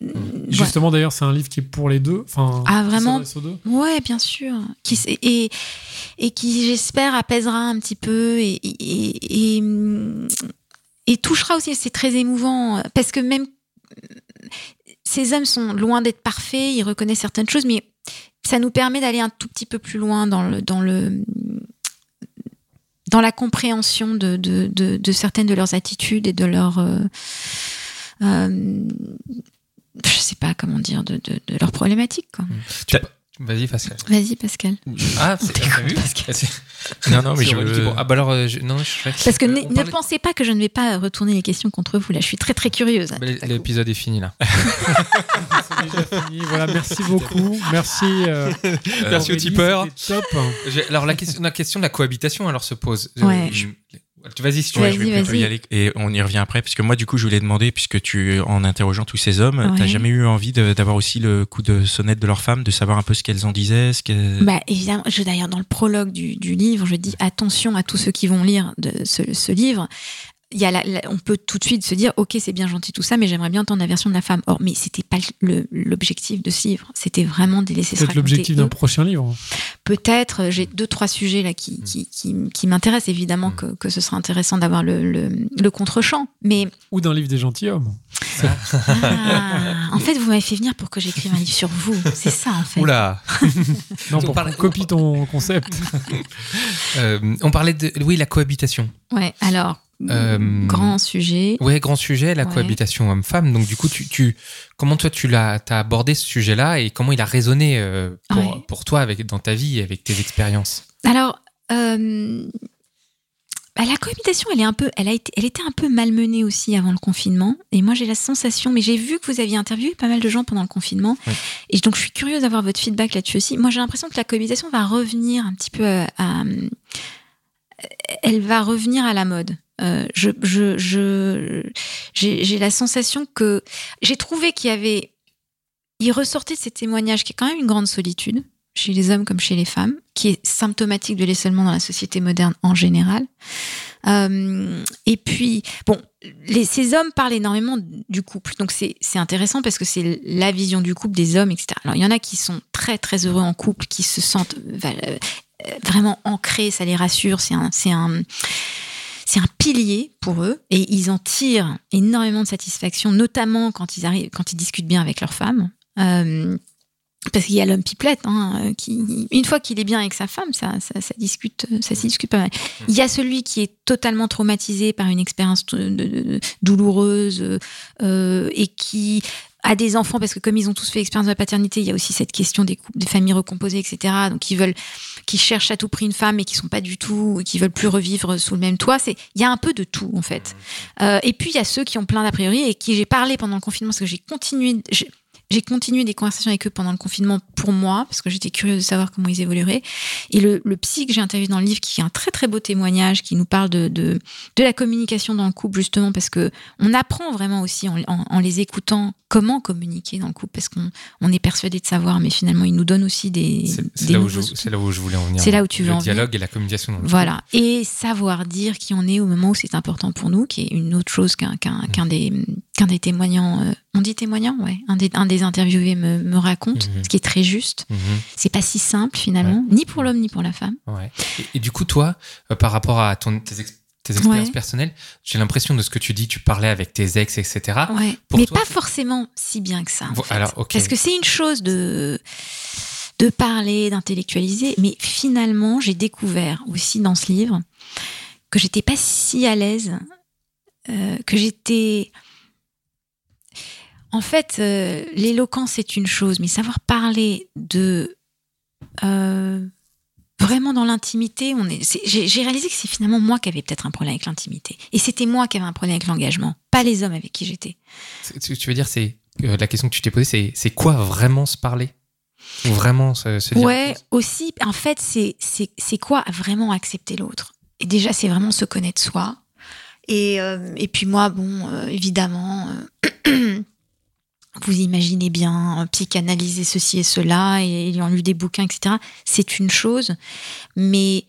voilà. Justement, d'ailleurs, c'est un livre qui est pour les deux. Enfin, Ah, vraiment aux deux. Ouais, bien sûr. Qui, et, et qui, j'espère, apaisera un petit peu et, et, et, et touchera aussi. C'est très émouvant parce que même ces hommes sont loin d'être parfaits, ils reconnaissent certaines choses, mais ça nous permet d'aller un tout petit peu plus loin dans le, dans le, dans la compréhension de, de, de, de certaines de leurs attitudes et de leurs, euh, euh, je sais pas comment dire, de, de, de leurs problématiques. Quoi. Vas-y, Pascal. Vas-y, Pascal. Ah, c'est t'as vu C'est- Non, non, mais je. Bon, Ah, bah alors, euh, je- non, je fais. Parce que Euh, ne, parlait- pensez pas que je ne vais pas retourner les questions contre vous. Là, je suis très très curieuse. Bah, L'épisode est fini là. C'est déjà fini. Voilà, merci beaucoup. Merci. euh, Merci aux Aurélie, tipeurs. Top. Alors la question, la question de la cohabitation alors se pose. Euh, Ouais. je- Vas-y si tu veux. je vais plutôt y aller et on y revient après puisque moi du coup je voulais demander puisque tu en interrogeant tous ces hommes Ouais. t'as jamais eu envie d'avoir aussi le coup de sonnette de leurs femmes de savoir un peu ce qu'elles en disaient ce que Bah, évidemment, d'ailleurs, dans le prologue du, du livre, je dis attention à tous ceux qui vont lire de ce, ce livre. Il y a la- la- on peut tout de suite se dire, ok, c'est bien gentil tout ça, mais j'aimerais bien entendre la version de la femme. Or, mais c'était pas le- l'objectif de ce livre. C'était vraiment de laisser se Peut-être raconter l'objectif d'un prochain livre. Peut-être, euh, j'ai deux, trois sujets là qui, qui, qui, qui m'intéressent. Évidemment que, que ce sera intéressant d'avoir le, le, le contre-champ. Mais Ou d'un livre des gentilshommes. Ah, en fait, vous m'avez fait venir pour que j'écrive un livre sur vous. C'est ça, en fait. Oula. Non, On pour parlait- copie ton concept. Euh, on parlait de oui la cohabitation. Ouais, alors, Euh, grand sujet. Ouais, grand sujet, la Ouais. cohabitation homme-femme. Donc du coup, tu, tu, comment toi tu l'as, t'as abordé ce sujet-là et comment il a résonné euh, pour, Ouais. pour toi avec dans ta vie et avec tes expériences? Alors, euh, bah, la cohabitation, elle est un peu, elle a été, elle était un peu malmenée aussi avant le confinement. Et moi, j'ai la sensation, mais j'ai vu que vous aviez interviewé pas mal de gens pendant le confinement. Ouais. Et donc, je suis curieuse d'avoir votre feedback là-dessus aussi. Moi, j'ai l'impression que la cohabitation va revenir un petit peu à, à- elle va revenir à la mode. Euh, je, je, je, j'ai, la sensation que j'ai trouvé qu'il y avait, il ressortait de ces témoignages qui est quand même une grande solitude chez les hommes comme chez les femmes, qui est symptomatique de l'isolement dans la société moderne en général. Euh, et puis, bon, ces hommes parlent énormément du couple, donc c'est c'est intéressant parce que c'est la vision du couple des hommes, etc. Alors, il y en a qui sont très très heureux en couple, qui se sentent euh, vraiment ancrés, ça les rassure, c'est un, c'est un, c'est un pilier pour eux et ils en tirent énormément de satisfaction, notamment quand ils arrivent, quand ils discutent bien avec leurs femmes. Euh, parce qu'il y a l'homme pipelette, hein, qui, une fois qu'il est bien avec sa femme, ça, ça, ça discute, ça s'y discute pas mal. Il y a celui qui est totalement traumatisé par une expérience douloureuse euh, et qui a des enfants parce que comme ils ont tous fait l'expérience de la paternité, il y a aussi cette question des couples, des familles recomposées, etc. Donc ils veulent, qui cherchent à tout prix une femme et qui sont pas du tout, qui veulent plus revivre sous le même toit. C'est, il y a un peu de tout en fait. Euh, et puis il y a ceux qui ont plein d'a priori et qui j'ai parlé pendant le confinement parce que j'ai continué, j'ai continué des conversations avec eux pendant le confinement pour moi, parce que j'étais curieuse de savoir comment ils évolueraient. Et le, le psy que j'ai interviewé dans le livre, qui est un très très beau témoignage, qui nous parle de, de, de la communication dans le couple, justement, parce que on apprend vraiment aussi en, en- en les écoutant comment communiquer dans le couple, parce qu'on on est persuadé de savoir, mais finalement, ils nous donnent aussi des. C'est là, où je- outils. c'est là où je voulais en venir. C'est là où tu veux Le en venir. dialogue et la communication. Dans le Voilà. Et savoir dire qui on est au moment où c'est important pour nous, qui est une autre chose qu'un qu'un qu'un des, qu'un des témoignants. euh, on dit témoignant, ouais. Un des, un des interviewés me, me raconte, Mhm. ce qui est très juste. Mhm. C'est pas si simple finalement, ni pour l'homme ni pour la femme. Ouais. Et, et du coup, toi, euh, par rapport à ton, tes, ex- tes expériences Ouais. personnelles, j'ai l'impression de ce que tu dis, tu parlais avec tes ex, etc. Ouais. Pour Mais toi, pas forcément si bien que ça. en Vo- fait. alors, ok. Parce que c'est une chose de de parler, d'intellectualiser, mais finalement, j'ai découvert aussi dans ce livre que j'étais pas si à l'aise, euh, que j'étais en fait, euh, l'éloquence c'est une chose, mais savoir parler de euh, vraiment dans l'intimité, on est. J'ai réalisé que c'est finalement moi qui avais peut-être un problème avec l'intimité, et c'était moi qui avais un problème avec l'engagement, pas les hommes avec qui j'étais. C'est- Tu tu veux dire, c'est euh, la question que tu t'es posée, c'est c'est quoi vraiment se parler? Ou vraiment se, se dire? Ouais, aussi, en fait, c'est quoi vraiment accepter l'autre? Et déjà, c'est vraiment se connaître soi. Et, euh, et puis moi, bon, euh, évidemment, vous imaginez bien, euh, psychanalyser ceci et cela, et ayant lu des bouquins, etc., c'est une chose. Mais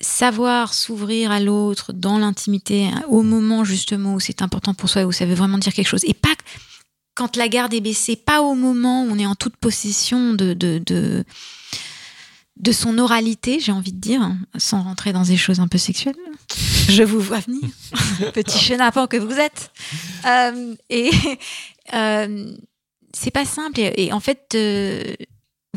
savoir s'ouvrir à l'autre dans l'intimité, hein, au moment justement où c'est important pour soi, où ça veut vraiment dire quelque chose, et pas quand la garde est baissée, pas au moment où on est en toute possession de, de son oralité, j'ai envie de dire, hein, sans rentrer dans des choses un peu sexuelles. Je vous vois venir, petit chenapan que vous êtes. Euh, et euh, c'est pas simple. Et, et en fait, euh,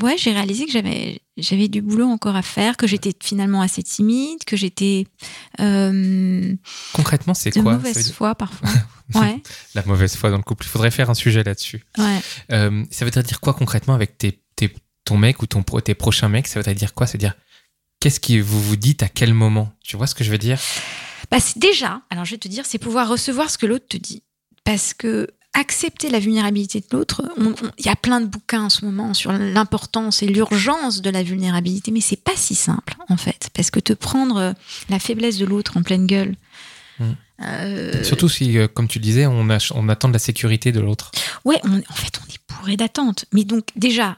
ouais, j'ai réalisé que j'avais j'avais du boulot encore à faire, que j'étais finalement assez timide, que j'étais Concrètement, c'est quoi? mauvaise dire- foi parfois. Ouais, La mauvaise foi dans le couple. Il faudrait faire un sujet là-dessus. ouais. Ça veut dire quoi concrètement avec tes, tes- ton mec ou ton, tes prochains mecs Ça veut dire quoi? C'est dire qu'est-ce que vous vous dites à quel moment? Tu vois ce que je veux dire? Bah, déjà, alors je vais te dire, c'est pouvoir recevoir ce que l'autre te dit. Parce que accepter la vulnérabilité de l'autre, il y a plein de bouquins en ce moment sur l'importance et l'urgence de la vulnérabilité, mais c'est pas si simple en fait. Parce que te prendre euh, la faiblesse de l'autre en pleine gueule. Mm. euh, Surtout si, euh, comme tu le disais, on, a, on attend de la sécurité de l'autre. Ouais, on- en fait, on est bourré d'attentes. Mais donc, déjà,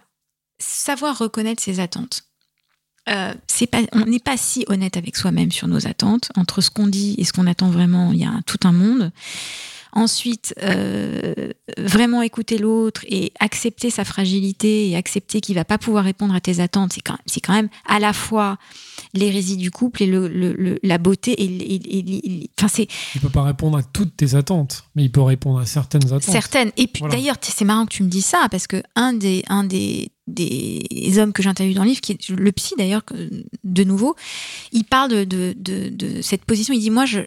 savoir reconnaître ses attentes. Euh, c'est pas, on n'est pas si honnête avec soi-même sur nos attentes. Entre ce qu'on dit et ce qu'on attend vraiment, il y a tout un monde. Ensuite, euh, vraiment écouter l'autre et accepter sa fragilité et accepter qu'il va pas pouvoir répondre à tes attentes, c'est quand, quand même à la fois l'hérésie du couple et le, le- le- la beauté et, et- et- et- enfin c'est Il peut pas répondre à toutes tes attentes, mais il peut répondre à certaines attentes. Certaines. Et puis Voilà. d'ailleurs, c'est marrant que tu me dis ça, parce que un des, un des, des hommes que j'interviewe dans le livre, qui est le psy d'ailleurs, de nouveau, il parle de, cette position. Il dit Moi, je,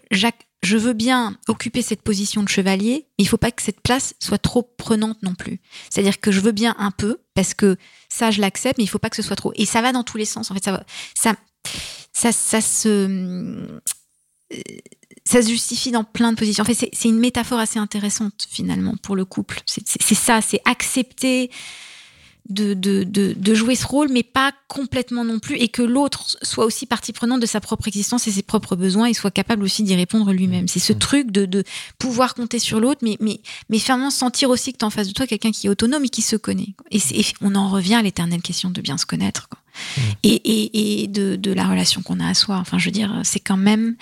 je veux bien occuper cette position de chevalier, mais il faut pas que cette place soit trop prenante non plus. C'est-à-dire que je veux bien un peu, parce que ça, je l'accepte, mais il faut pas que ce soit trop. Et ça va dans tous les sens. En fait, ça, ça, ça, ça se ça se justifie dans plein de positions. En fait, c'est- une métaphore assez intéressante finalement pour le couple. C'est ça, c'est accepter de, de, de, de jouer ce rôle, mais pas complètement non plus, et que l'autre soit aussi partie prenante de sa propre existence et ses propres besoins, et soit capable aussi d'y répondre lui-même. C'est ce truc de, de pouvoir compter sur l'autre, mais, mais, mais finalement sentir aussi que tu en face de toi quelqu'un qui est autonome et qui se connaît. Et, on en revient à l'éternelle question de bien se connaître. quoi. Et, et, et de, de la relation qu'on a à soi. Enfin, je veux dire, c'est quand même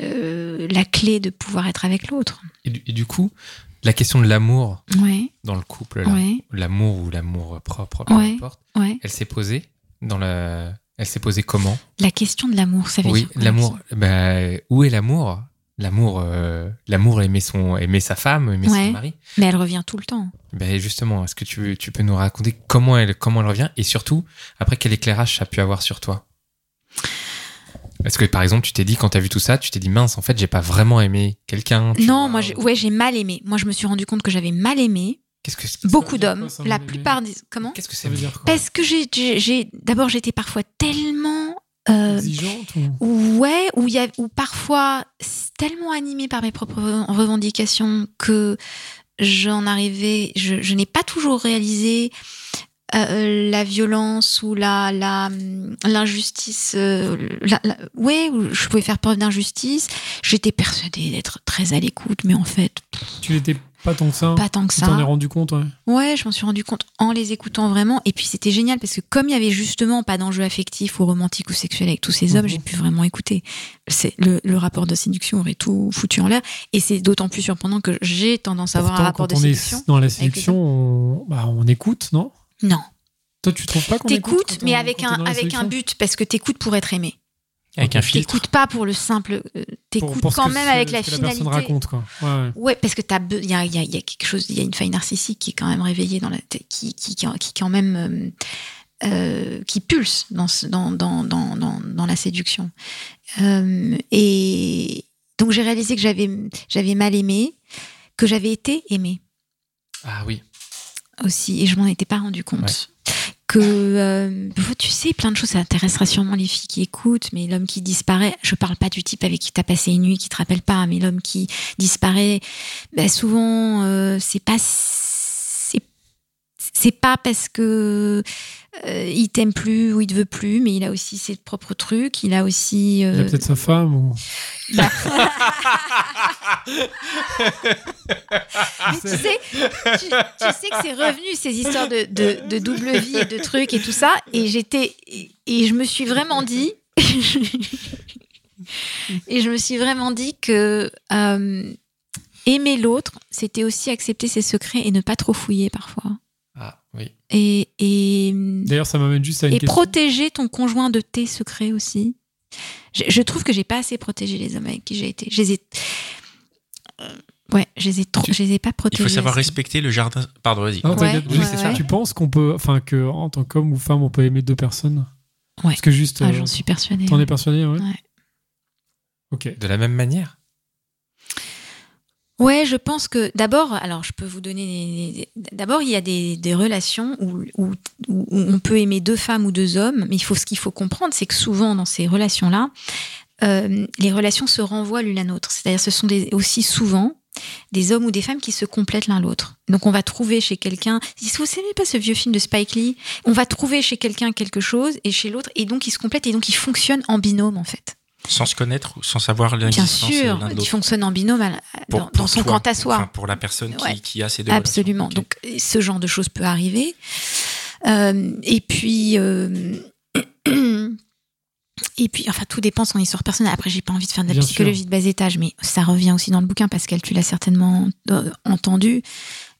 euh, la clé de pouvoir être avec l'autre. Et du coup, la question de l'amour Ouais, dans le couple, ouais, l'amour ou l'amour propre, peu Ouais. importe, elle s'est posée dans la. Elle s'est posée comment? La question de l'amour, ça veut Oui, dire quoi, l'amour. Bah, où est l'amour? L'amour, euh, l'amour aimer son, aimer sa femme, aimer son mari. Mais elle revient tout le temps. Ben justement, est-ce que tu, tu peux nous raconter comment elle, comment elle revient et surtout, après, quel éclairage ça a pu avoir sur toi? Est-ce que, par exemple, tu t'es dit, quand tu as vu tout ça, tu t'es dit, mince, en fait, j'ai pas vraiment aimé quelqu'un Non, vois, moi, j'ai- ouais, j'ai mal aimé. Moi, je me suis rendu compte que j'avais mal aimé Qu'est-ce que beaucoup d'hommes. quoi, La plupart des. Comment? Qu'est-ce que Ça ça veut dire quoi? Parce que j'ai, j'ai, j'ai- d'abord, j'étais parfois tellement. euh, Exigeante ou... Ouais, où il y a, où parfois tellement animé par mes propres revendications que j'en arrivais, je, je n'ai pas toujours réalisé euh, la violence ou la la l'injustice. euh, la, la- ouais, où je pouvais faire preuve d'injustice. J'étais persuadée d'être très à l'écoute, mais en fait, Tu n'étais pas tant que ça pas tant que Tu t'en es ça. rendu compte, ouais. Ouais, je m'en suis rendu compte en les écoutant vraiment. Et puis c'était génial parce que comme il y avait justement pas d'enjeu affectif ou romantique ou sexuel avec tous ces hommes, Mhm. j'ai pu vraiment écouter. C'est le, le rapport de séduction aurait tout foutu en l'air. Et c'est d'autant plus surprenant que j'ai tendance à avoir un rapport de quand on séduction. est dans la séduction, on... Bah, on écoute, non? Non, Toi, tu trouves pas qu'on écoute t'écoutes, mais avec un avec un but parce que t'écoutes pour être aimé. Avec un filtre. T'écoutes pas pour le simple. euh, Pour- T'écoutes quand même avec ce la que la finalité. personne raconte, quoi. Ouais, ouais. Ouais, parce que t'as, il y a, il y a- y a quelque chose, il y a une faille narcissique qui est quand même réveillée dans la qui, qui, qui, qui quand même, euh, euh, qui pulse dans, ce- dans, dans, dans, dans, dans la séduction. Euh, et donc j'ai réalisé que j'avais, j'avais mal aimé, que j'avais été aimée Ah oui. Aussi, et je m'en étais pas rendu compte. Que euh, tu sais, plein de choses, ça intéressera sûrement les filles qui écoutent, mais l'homme qui disparaît, je parle pas du type avec qui tu as passé une nuit qui te rappelle pas, mais l'homme qui disparaît, ben souvent, euh, c'est pas. C'est c'est pas parce que euh, il t'aime plus ou il te veut plus, mais il a aussi ses propres trucs. Il a aussi. Il y a euh, peut-être sa femme ou. Tu sais, tu, tu sais que c'est revenu ces histoires de, de, de double vie et de trucs et tout ça. Et j'étais et, et je me suis vraiment dit. et je me suis vraiment dit que euh, aimer l'autre, c'était aussi accepter ses secrets et ne pas trop fouiller parfois. Oui. Et, et, D'ailleurs, ça m'amène juste à une et question. protéger ton conjoint de tes secrets aussi. Je, je trouve que j'ai pas assez protégé les hommes avec qui j'ai été. Je les ai. euh, Ouais, je les ai trop, Tu- je les ai pas Il protégés. faut savoir assez. respecter le jardin. Pardon, vas-y. Non, Ouais, t'inquiète, ouais, juste, ouais. Tu penses qu'on peut, enfin que en tant qu'homme ou femme, on peut aimer deux personnes? Ouais. Parce que juste, Ah, euh, j'en suis persuadée. t'en es persuadé, ouais. Ouais. Ok. De la même manière. Ouais, je pense que d'abord, alors je peux vous donner. D'abord, il y a des, relations où on peut aimer deux femmes ou deux hommes, mais il faut ce qu'il faut comprendre, c'est que souvent dans ces relations-là, euh, les relations se renvoient l'une à l'autre. C'est-à-dire, ce sont des, aussi souvent des hommes ou des femmes qui se complètent l'un l'autre. Donc, on va trouver chez quelqu'un. Si vous savez pas ce vieux film de Spike Lee, on va trouver chez quelqu'un quelque chose et chez l'autre, et donc ils se complètent et donc ils fonctionnent en binôme en fait. Sans se connaître ou sans savoir Bien l'existence sûr, l'un de ils l'autre. fonctionnent en binôme à Pour- dans, pour dans son toi, quant à soi. enfin, pour la personne qui, Ouais. qui a ces deux Absolument. Donc, ce genre de choses peut arriver. Euh, et puis. euh, Et puis, enfin, tout dépend de son histoire personnelle. Après, j'ai pas envie de faire de la Bien psychologie de bas étage, mais ça revient aussi dans le bouquin, Pascal, tu l'as certainement euh, entendu.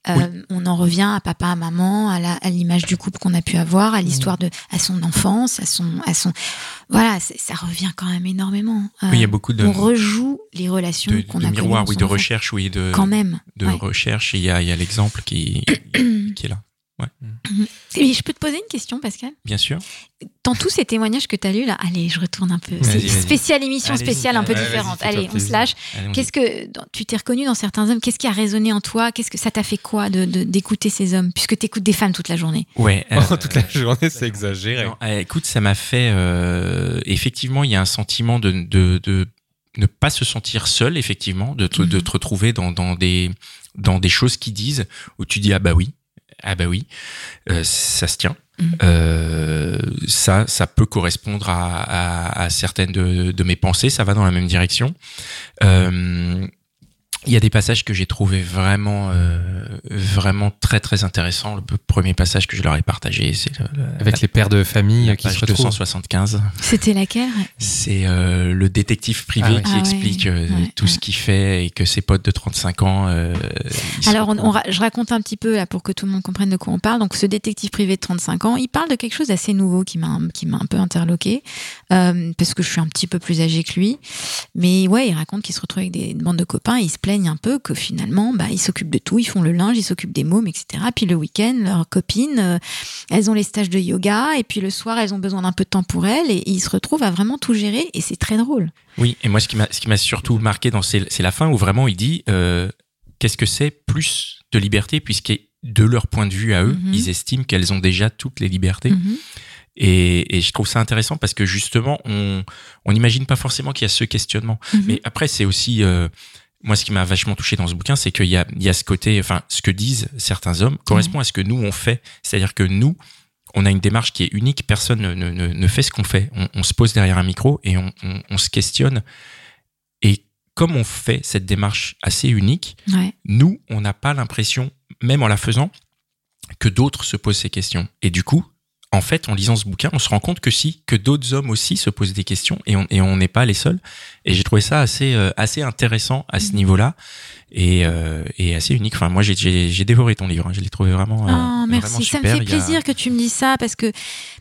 Euh, On en revient à papa, à maman, à la- à l'image du couple qu'on a pu avoir, à l'histoire de, à son enfance, à son, à son, voilà, c'est- ça revient quand même énormément. Euh, Oui, il y a beaucoup de, on rejoue les relations de, qu'on de a miroirs, connues oui, de recherche, oui, de, Quand même. de ouais. recherche. Il y a, il y a l'exemple qui, qui est là. Et je peux te poser une question, Pascal? Bien sûr. Dans tous ces témoignages que tu as lus, là, allez, je retourne un peu. C'est spéciale émission spéciale un peu Ouais, différente. Allez, on se lâche. Qu'est-ce que dans- tu t'es reconnu dans certains hommes Qu'est-ce qui a résonné en toi? Qu'est-ce que ça t'a fait quoi de de- d'écouter ces hommes? Puisque tu écoutes des femmes toute la journée. Ouais. Oh, euh, toute la journée, c'est exagéré. Non, euh, écoute, ça m'a fait. euh, effectivement, il y a un sentiment de, de, de ne pas se sentir seul, effectivement, de te, de Mhm. te retrouver dans, dans, des, dans des choses qui disent, où tu dis Ah bah oui, ah bah oui, euh, ça se tient. Mhm. Euh, ça, ça peut correspondre à, à, à certaines de, de mes pensées, ça va dans la même direction. Euh, il y a des passages que j'ai trouvé vraiment, euh, vraiment très très intéressants. Le premier passage que je leur ai partagé, c'est le- Avec les pères de famille la qui se page retrouvent. 275. C'était laquelle? C'est euh, le détective privé Ah ouais. qui Ah ouais, explique euh, ouais, tout ouais. ce qu'il fait et que ses potes de 35 ans. euh, se Alors, on, retrouvent. on ra- je raconte un petit peu là pour que tout le monde comprenne de quoi on parle. Donc, ce détective privé de 35 ans, il parle de quelque chose d'assez nouveau qui m'a qui m'a un peu interloqué euh, parce que je suis un petit peu plus âgée que lui. Mais ouais, il raconte qu'il se retrouve avec des une bande de copains et ils se plaignent un peu que finalement, bah, ils s'occupent de tout, ils font le linge, ils s'occupent des mômes, etc. Puis le week-end, leurs copines, euh, elles ont les stages de yoga et puis le soir, elles ont besoin d'un peu de temps pour elles et ils se retrouvent à vraiment tout gérer et c'est très drôle. Oui, et moi, ce qui m'a, surtout marqué dans c'est, la fin où vraiment il dit euh, qu'est-ce que c'est plus de liberté puisque de leur point de vue à eux, Mhm. ils estiment qu'elles ont déjà toutes les libertés. Mhm. Et, et je trouve ça intéressant parce que justement, on on n'imagine pas forcément qu'il y a ce questionnement. Mhm. Mais après, c'est aussi euh, moi ce qui m'a vachement touché dans ce bouquin, c'est qu'il y a il y a ce côté, enfin, ce que disent certains hommes correspond à ce que nous on fait. C'est-à-dire que nous, on a une démarche qui est unique. Personne ne, ne, ne- ne fait ce qu'on fait. On, on se pose derrière un micro et on, on, on se questionne. Et comme on fait cette démarche assez unique, Ouais. nous, on n'a pas l'impression, même en la faisant, que d'autres se posent ces questions. Et du coup, en fait, en lisant ce bouquin, on se rend compte que si, que d'autres hommes aussi se posent des questions et on et on n'est pas les seuls. Et j'ai trouvé ça assez euh, assez intéressant à ce niveau-là et, euh, et assez unique. Enfin, moi, j'ai dévoré ton livre. hein. Je l'ai trouvé vraiment. euh, Oh, merci. vraiment Ça me fait a- plaisir que tu me dises ça parce que,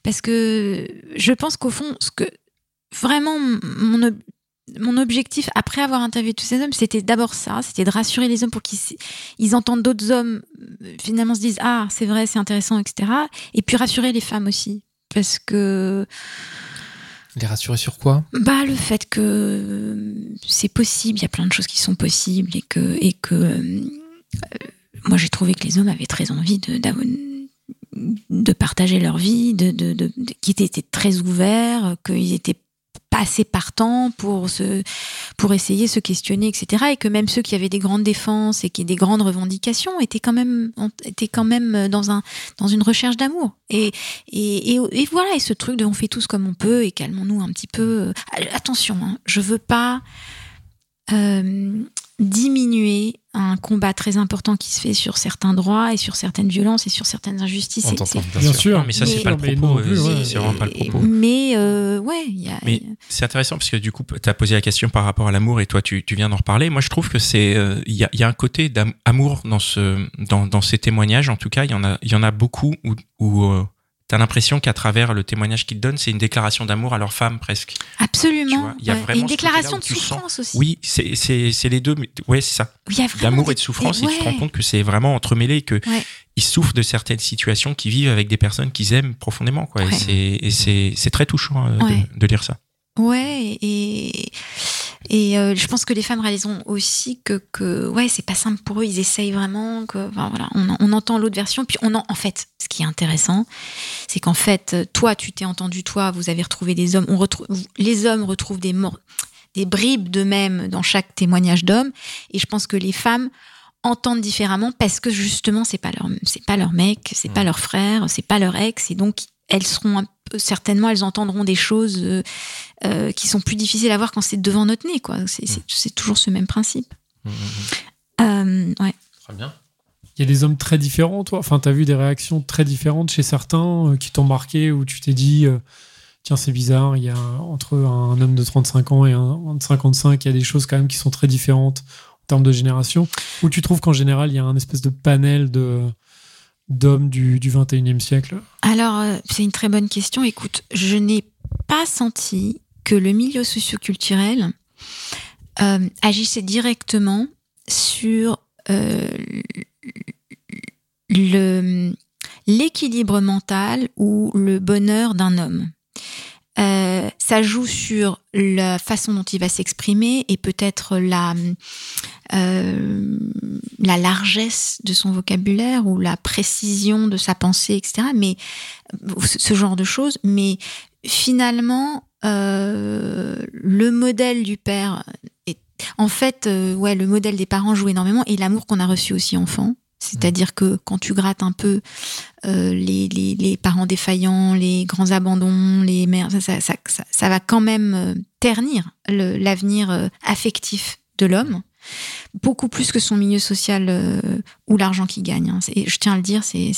parce que je pense qu'au fond, ce que vraiment mon, mon objectif après avoir interviewé tous ces hommes, c'était d'abord ça, c'était de rassurer les hommes pour qu'ils ils entendent d'autres hommes finalement se disent ah c'est vrai, c'est intéressant, etc. Et puis rassurer les femmes aussi parce que Les rassurer sur quoi? Bah le fait que c'est possible, il y a plein de choses qui sont possibles et que et que euh, moi, j'ai trouvé que les hommes avaient très envie de, de partager leur vie, de, de, de- de- qu'ils étaient très ouverts, qu'ils étaient assez partants pour se, pour essayer, se questionner, etc. Et que même ceux qui avaient des grandes défenses et qui des grandes revendications étaient quand même, étaient quand même dans un, dans une recherche d'amour. Et, et, et, et voilà, et ce truc de on fait tous comme on peut et calmons-nous un petit peu. Euh, Attention, hein, je veux pas euh, diminuer un combat très important qui se fait sur certains droits et sur certaines violences et sur certaines injustices. On Bien sûr. Mais ça, c'est pas le propos. euh, ouais. C'est vraiment pas le propos. Mais euh, ouais, il y a. Mais c'est intéressant parce que du coup, tu as posé la question par rapport à l'amour et toi, tu, tu viens d'en reparler. Moi, je trouve que c'est euh, il y, a, il y a un côté d'amour dans ce dans, dans ces témoignages. En tout cas, il y en a il y en a beaucoup où, as l'impression qu'à travers le témoignage qu'ils donnent, c'est une déclaration d'amour à leur femme presque. Absolument. il y a ouais. vraiment Et une déclaration de sens- souffrance aussi. Oui, c'est les deux. Mais ouais, c'est ça. Il y a vraiment D'amour des- et de souffrance. Et tu te rends compte que c'est vraiment entremêlé et que Ouais. ils souffrent de certaines situations qu'ils vivent avec des personnes qu'ils aiment profondément. Quoi. Et c'est- très touchant Ouais. de, de lire ça. Ouais, et, et euh, je pense que les femmes réaliseront aussi que, que ouais, c'est pas simple pour eux, ils essayent vraiment, que, enfin, voilà, on, on entend l'autre version, puis on en, en fait, ce qui est intéressant, c'est qu'en fait, toi, tu t'es entendu, toi, vous avez retrouvé des hommes, on retrouve, les hommes retrouvent des morts, des bribes d'eux-mêmes dans chaque témoignage d'homme, et je pense que les femmes entendent différemment parce que justement, c'est pas leur, c'est pas leur mec, c'est pas leur frère, c'est pas leur ex, et donc, elles seront un peu, certainement, elles entendront des choses euh, euh, qui sont plus difficiles à voir quand c'est devant notre nez, quoi. C'est, c'est, c'est toujours ce même principe. Euh, ouais. Très bien. Il y a des hommes très différents, toi? Enfin, t'as vu des réactions très différentes chez certains euh, qui t'ont marqué, où tu t'es dit, euh, tiens, c'est bizarre, il y a entre un homme de 35 ans et un de 55, il y a des choses quand même qui sont très différentes en termes de génération. Ou tu trouves qu'en général, il y a un espèce de panel de d'hommes du, du 21e siècle? Alors, euh, c'est une très bonne question. Écoute, je n'ai pas senti que le milieu socioculturel euh, agissait directement sur euh, l'équilibre mental ou le bonheur d'un homme. Euh, ça joue sur la façon dont il va s'exprimer et peut-être la, euh, la largesse de son vocabulaire ou la précision de sa pensée, etc. Mais ce genre de choses. Mais finalement, euh, le modèle du père est, en fait, euh, ouais, le modèle des parents joue énormément et l'amour qu'on a reçu aussi enfant. C'est-à-dire que quand tu grattes un peu euh, les, les, les parents défaillants, les grands abandons, les mères, ça, ça, ça, ça- ça va quand même euh, ternir l'avenir euh, affectif de l'homme, beaucoup plus que son milieu social euh, ou l'argent qu'il gagne. hein. Je tiens à le dire, c'est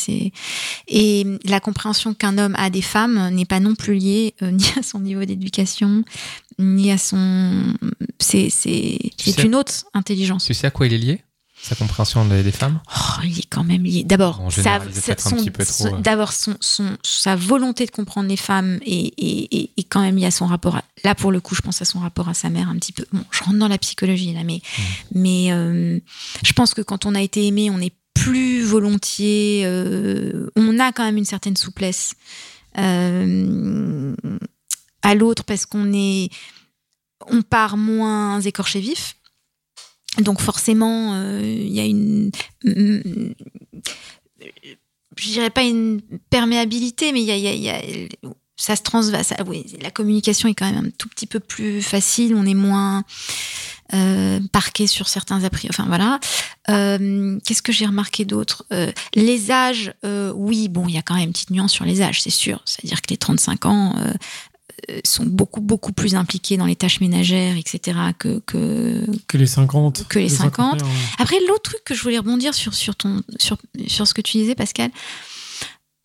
et la compréhension qu'un homme a des femmes n'est pas non plus liée euh, ni à son niveau d'éducation, ni à son. C'est c'est une autre intelligence. Tu sais à quoi il est lié? Sa compréhension des, des femmes? Oh, il est quand même lié. D'abord, sa- ouais. d'abord son, son- sa volonté de comprendre les femmes est, est- est- quand même liée à son rapport. À, là, pour le coup, je pense à son rapport à sa mère un petit peu. Bon, je rentre dans la psychologie là, mais Mm. mais euh, je pense que quand on a été aimé, on est plus volontiers. euh, on a quand même une certaine souplesse euh, à l'autre parce qu'on est, on part moins écorché vif. Donc forcément, euh, il y a une, mm, je dirais pas une perméabilité, mais il y a, y y a- ça se transvase. la communication est quand même un tout petit peu plus facile. On est moins euh, parqué sur certains a priori. Enfin voilà. Euh, Qu'est-ce que j'ai remarqué d'autre? Les âges, oui, bon, il y a quand même une petite nuance sur les âges, c'est sûr. C'est-à-dire que les 35 ans sont beaucoup beaucoup plus impliqués dans les tâches ménagères, etc. que que que les 50. Que les 50. cinquantenaires, ouais. après, l'autre truc que je voulais rebondir sur, sur, ton, sur, sur ce que tu disais, Pascal,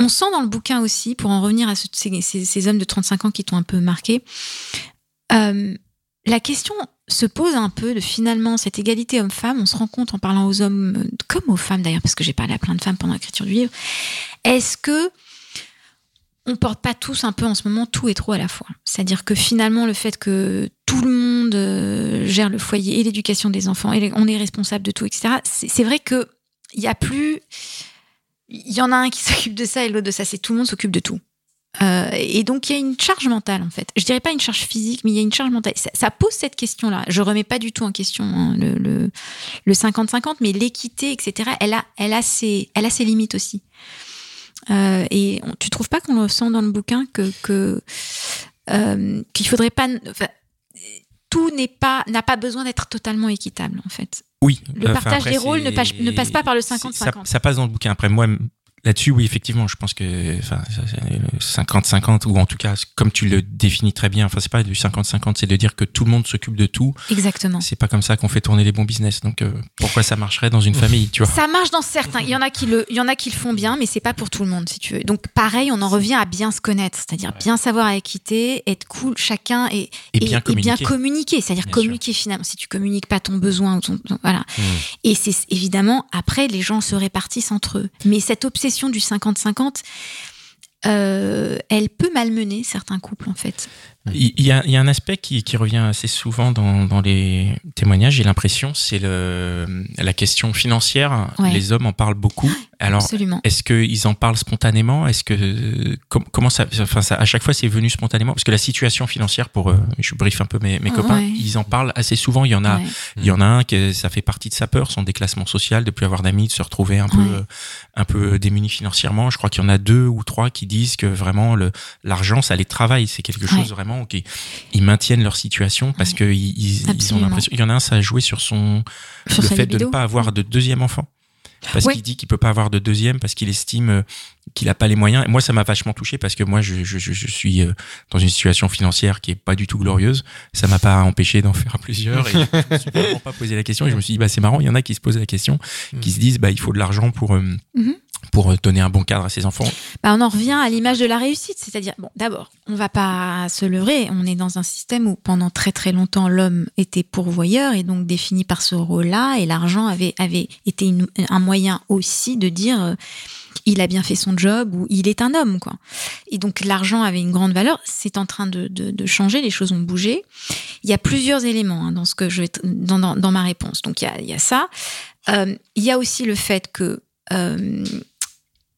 on sent dans le bouquin aussi, pour en revenir à ce- ces, ces- hommes de 35 ans qui t'ont un peu marqué, euh, la question se pose un peu de finalement cette égalité homme-femme. On se rend compte en parlant aux hommes, euh, comme aux femmes d'ailleurs, parce que j'ai parlé à plein de femmes pendant l'écriture du livre. Est-ce que on porte pas tous un peu en ce moment tout et trop à la fois. C'est-à-dire que finalement, le fait que tout le monde euh, gère le foyer et l'éducation des enfants, et on est responsable de tout, etc., c'est vrai que il y a plus. Il y en a un qui s'occupe de ça et l'autre de ça. C'est tout le monde s'occupe de tout. Euh, et donc il y a une charge mentale en fait. Je dirais pas une charge physique, mais il y a une charge mentale. Ça, pose cette question-là. Je remets pas du tout en question hein, le 50-50, mais l'équité, etc. Elle a, elle a ses, elle a ses limites aussi. Euh, et on, tu trouves pas qu'on le sent dans le bouquin que, euh, qu'il faudrait pas, enfin, tout n'est pas, n'a pas besoin d'être totalement équitable en fait. Oui. Le partage après, des rôles ne passe, ne passe pas par le Ça, 50-50. ça passe dans le bouquin. Après, moi, là-dessus, oui, effectivement, je pense que, enfin, ça, c'est le 50-50, ou en tout cas, comme tu le définis très bien, enfin, c'est pas du 50-50, c'est de dire que tout le monde s'occupe de tout. Exactement. C'est pas comme ça qu'on fait tourner les bons business. Donc, euh, pourquoi ça marcherait dans une famille, tu vois? Ça marche dans certains. Il y en a qui le, il y en a qui le font bien, mais c'est pas pour tout le monde, si tu veux. Donc pareil, on en revient à bien se connaître, c'est-à-dire bien savoir à équiter, être cool, chacun et, Et bien communiquer. communiquer. C'est-à-dire Bien communiquer finalement. Si tu communiques pas ton besoin, ou ton, ton- voilà. Hmm. Et c'est évidemment après les gens se répartissent entre eux. Mais cette obsession du 50-50. euh, elle peut malmener certains couples en fait. Il y a, il y a un aspect qui, qui revient assez souvent dans, dans les témoignages, j'ai l'impression, c'est la question financière. Ouais. Les hommes en parlent beaucoup. Alors. Est-ce qu'ils en parlent spontanément? Est-ce que com- comment ça Enfin, ça, à chaque fois, c'est venu spontanément? Parce que la situation financière, pour euh, je brief un peu mes, mes copains, ouais. ils en parlent assez souvent. Il y en a, Ouais. il y en a un que ça fait partie de sa peur, son déclassement social, de plus avoir d'amis, de se retrouver un peu, un peu démuni financièrement. Je crois qu'il y en a deux ou trois qui disent que vraiment l'argent, ça les travaille. C'est quelque chose Ouais. Vraiment ils, maintiennent leur situation parce que ils, ils- ils ont l'impression. Il y en a un, ça a joué sur son Sur le fait de ne pas avoir de deuxième enfant. Parce Ouais. qu'il dit qu'il peut pas avoir de deuxième parce qu'il estime euh, qu'il a pas les moyens. Et moi, ça m'a vachement touché parce que moi, je, je, je, suis euh, dans une situation financière qui est pas du tout glorieuse. Ça m'a pas empêché d'en faire plusieurs et je me suis vraiment pas posé la question. Et je me suis dit, bah, c'est marrant, il y en a qui se posent la question, qui se disent, bah, il faut de l'argent pour, euh, Mhm. pour euh, donner un bon cadre à ses enfants. Bah, on en revient à l'image de la réussite, c'est-à-dire, bon, d'abord, on va pas se leurrer, on est dans un système où pendant très très longtemps l'homme était pourvoyeur et donc défini par ce rôle-là, et l'argent avait, avait été une- un moyen aussi de dire euh, il a bien fait son job ou il est un homme, quoi. Et donc l'argent avait une grande valeur, c'est en train de, de, changer, les choses ont bougé. Il y a plusieurs éléments hein, dans ce que je dans, dans, dans ma réponse. Donc il y a, il y a ça. Euh, il y a aussi le fait que euh,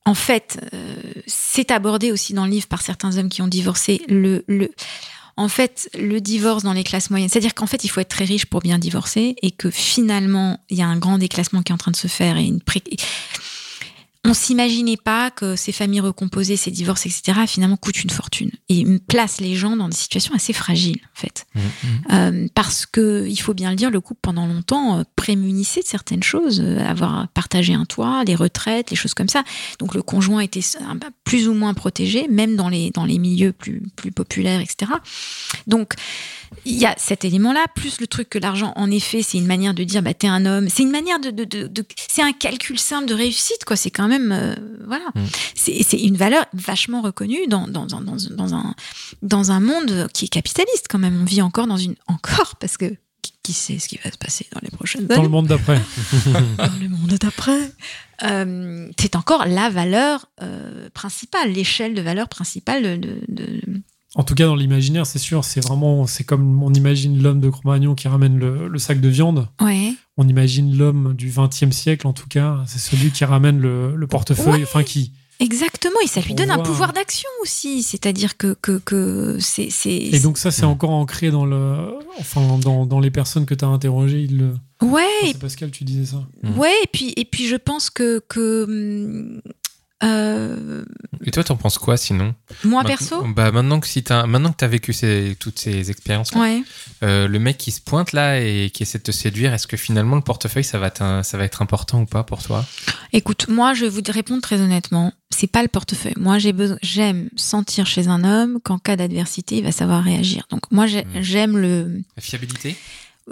en fait, euh, c'est abordé aussi dans le livre par certains hommes qui ont divorcé. Le, le, en fait, le divorce dans les classes moyennes, c'est-à-dire qu'en fait, il faut être très riche pour bien divorcer et que finalement, il y a un grand déclassement qui est en train de se faire et une pré... On s'imaginait pas que ces familles recomposées, ces divorces, etc., finalement coûtent une fortune et placent les gens dans des situations assez fragiles, en fait. Euh, parce que, il faut bien le dire, le couple pendant longtemps euh, prémunissait de certaines choses, euh, avoir partagé un toit, les retraites, les choses comme ça. Donc le conjoint était plus ou moins protégé, même dans les, dans les milieux plus, plus populaires, etc. Donc il y a cet élément-là, plus le truc que l'argent, en effet, c'est une manière de dire, bah, t'es un homme. C'est une manière de, de, de, de- c'est un calcul simple de réussite, quoi. C'est quand même, euh, voilà. Mm. C'est, une valeur vachement reconnue dans, dans, dans, dans, dans un, dans un monde qui est capitaliste, quand même. On vit encore dans une, encore, parce que qui, sait ce qui va se passer dans les prochaines Dans le années monde d'après. dans le monde d'après. Euh, c'est encore la valeur euh, principale, l'échelle de valeur principale de, de- de- En tout cas, dans l'imaginaire, c'est sûr, c'est vraiment, c'est comme on imagine l'homme de Cro-Magnon qui ramène le, le sac de viande. Ouais. On imagine l'homme du XXe siècle, en tout cas, c'est celui qui ramène le, le portefeuille, enfin qui. Exactement, et ça lui On donne un pouvoir d'action aussi. C'est-à-dire que, que, que c'est. c'est- Et donc ça, c'est encore ancré dans le, enfin, dans, dans les personnes que tu as interrogées. Il le. Ouais, Enfin, et, c'est Pascal, tu disais ça. ouais et, puis, et puis je pense que. que hum, euh, Et toi, t'en penses quoi sinon? Moi, perso? bah, maintenant que si maintenant que t'as vécu ces, toutes ces expériences, Ouais. euh, le mec qui se pointe là et qui essaie de te séduire, est-ce que finalement le portefeuille ça va, ça va être important ou pas pour toi? Écoute, moi, je vais vous répondre très honnêtement. C'est pas le portefeuille. Moi, j'ai besoin, j'aime sentir chez un homme qu'en cas d'adversité, il va savoir réagir. Donc, moi, j'ai- Mm. j'aime le, La fiabilité?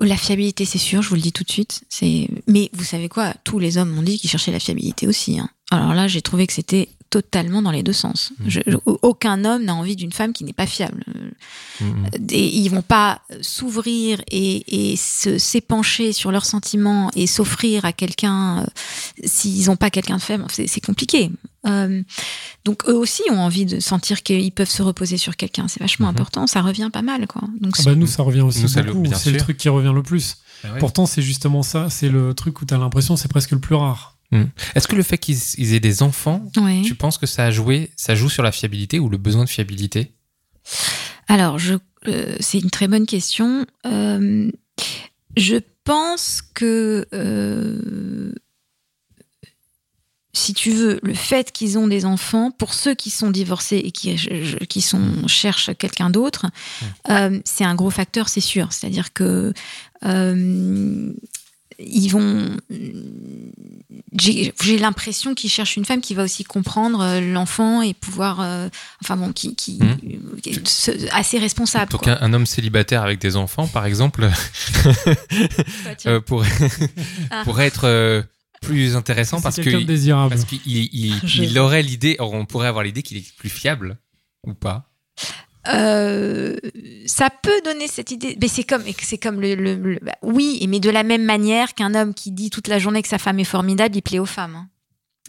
La fiabilité, c'est sûr, je vous le dis tout de suite. C'est, mais vous savez quoi? Tous les hommes m'ont dit qu'ils cherchaient la fiabilité aussi. hein. Alors là, j'ai trouvé que c'était totalement dans les deux sens. Je- je- aucun homme n'a envie d'une femme qui n'est pas fiable. Mhm. Et ils vont pas s'ouvrir et, et se s'épancher sur leurs sentiments et s'offrir à quelqu'un euh, s'ils n'ont pas quelqu'un de faible. C'est c'est compliqué. Euh, donc eux aussi ont envie de sentir qu'ils peuvent se reposer sur quelqu'un. C'est vachement important. Ça revient pas mal, quoi. Donc Ah bah, nous, ça revient aussi C'est le truc qui revient le plus. Ah ouais. Pourtant, c'est justement ça. C'est le truc où tu as l'impression que c'est presque le plus rare. Est-ce que le fait qu'ils ils aient des enfants, Ouais. tu penses que ça a joué, ça joue sur la fiabilité ou le besoin de fiabilité? Alors, euh, c'est une très bonne question. Euh, je pense que, euh, si tu veux, le fait qu'ils ont des enfants, pour ceux qui sont divorcés et qui, qui sont, cherchent quelqu'un d'autre, euh, c'est un gros facteur, c'est sûr. C'est-à-dire que euh, ils vont. J'ai l'impression qu'ils cherchent une femme qui va aussi comprendre euh, l'enfant et pouvoir. euh, enfin bon, qui. qui Mhm. euh, se- assez responsable. Donc un, un homme célibataire avec des enfants, par exemple, euh, pourrait, Ah. pourrait être euh, plus intéressant parce qu'il il, il- Je- il aurait l'idée, on pourrait avoir l'idée qu'il est plus fiable ou pas. Euh, ça peut donner cette idée, mais c'est comme, c'est comme le, le- le- bah, oui, mais de la même manière qu'un homme qui dit toute la journée que sa femme est formidable, il plaît aux femmes. hein.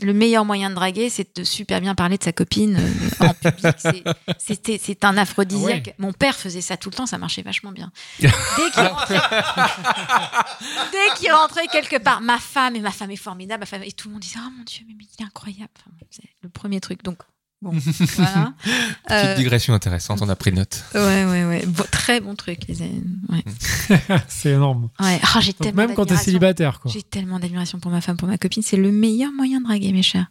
Le meilleur moyen de draguer, c'est de super bien parler de sa copine euh, en public. C'est- C'était, c'est un aphrodisiaque. Mon père faisait ça tout le temps, ça marchait vachement bien. Dès qu'il rentrait, dès qu'il rentrait quelque part, ma femme et ma femme est formidable, ma femme et tout le monde disait oh mon dieu, mais il est incroyable. Enfin, c'est le premier truc. Donc bon, voilà. Petite Euh, digression intéressante, on a pris note. Ouais, ouais, ouais. Bon, très bon truc, les amis. Ouais. c'est énorme. Ouais. Ah, j'ai Donc tellement même quand t'es célibataire, quoi. J'ai tellement d'admiration pour ma femme, pour ma copine. C'est le meilleur moyen de draguer, mes chers.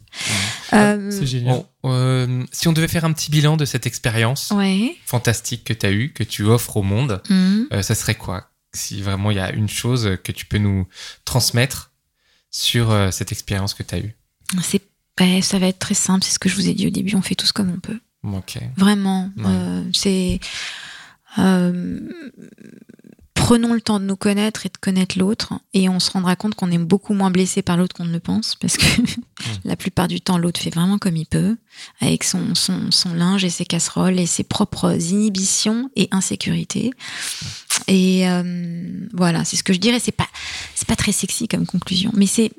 Euh, C'est génial. Bon, euh, si on devait faire un petit bilan de cette expérience ouais. fantastique que tu as eue, que tu offres au monde, euh, ça serait quoi? Si vraiment il y a une chose que tu peux nous transmettre sur euh, cette expérience que tu as eue. C'est, ben, ça va être très simple. C'est ce que je vous ai dit au début. On fait tous comme on peut. Vraiment. Ouais. Euh, c'est. euh, prenons le temps de nous connaître et de connaître l'autre, et on se rendra compte qu'on est beaucoup moins blessé par l'autre qu'on ne le pense, parce que la plupart du temps, l'autre fait vraiment comme il peut, avec son, son, son linge et ses casseroles et ses propres inhibitions et insécurités. Et euh, voilà, c'est ce que je dirais. C'est pas, c'est pas très sexy comme conclusion, mais c'est,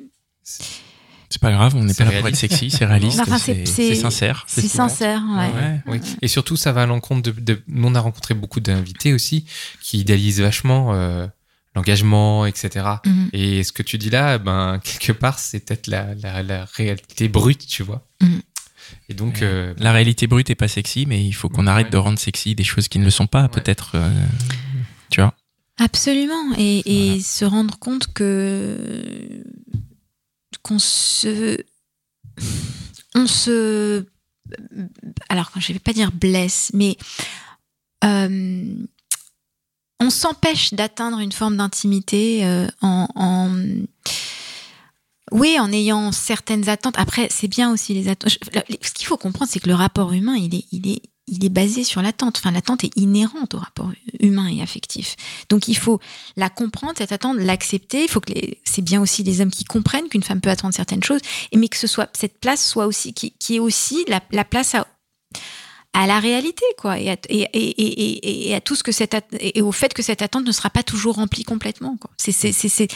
C'est pas grave, on n'est pas là pour être sexy, c'est réaliste, Enfin, c'est sincère. c'est sincère. Ouais. Ouais. Oui. Et surtout, ça va à l'encontre de, de- Nous, on a rencontré beaucoup d'invités aussi qui idéalisent vachement euh, l'engagement, etc. Mhm. Et ce que tu dis là, ben, quelque part, c'est peut-être la, la, la réalité brute, tu vois. Mhm. Et donc, Ouais. euh, La réalité brute est pas sexy, mais il faut qu'on Ouais. arrête de rendre sexy des choses qui ne le sont pas, peut-être. euh, tu vois Absolument. Et, et Voilà. se rendre compte que qu'on se on se alors je vais pas dire blesse, mais euh, on s'empêche d'atteindre une forme d'intimité euh, en, oui, en ayant certaines attentes. Après, c'est bien aussi les attentes. Ce qu'il faut comprendre, c'est que le rapport humain, il est, il est, il est basé sur l'attente. Enfin, l'attente est inhérente au rapport humain et affectif. Donc, il faut la comprendre, cette attente, l'accepter. Il faut que les- c'est bien aussi les hommes qui comprennent qu'une femme peut attendre certaines choses, mais que ce soit cette place soit aussi qui, est aussi la, la place à à la réalité quoi et à, tout ce que cette et au fait que cette attente ne sera pas toujours remplie complètement c'est-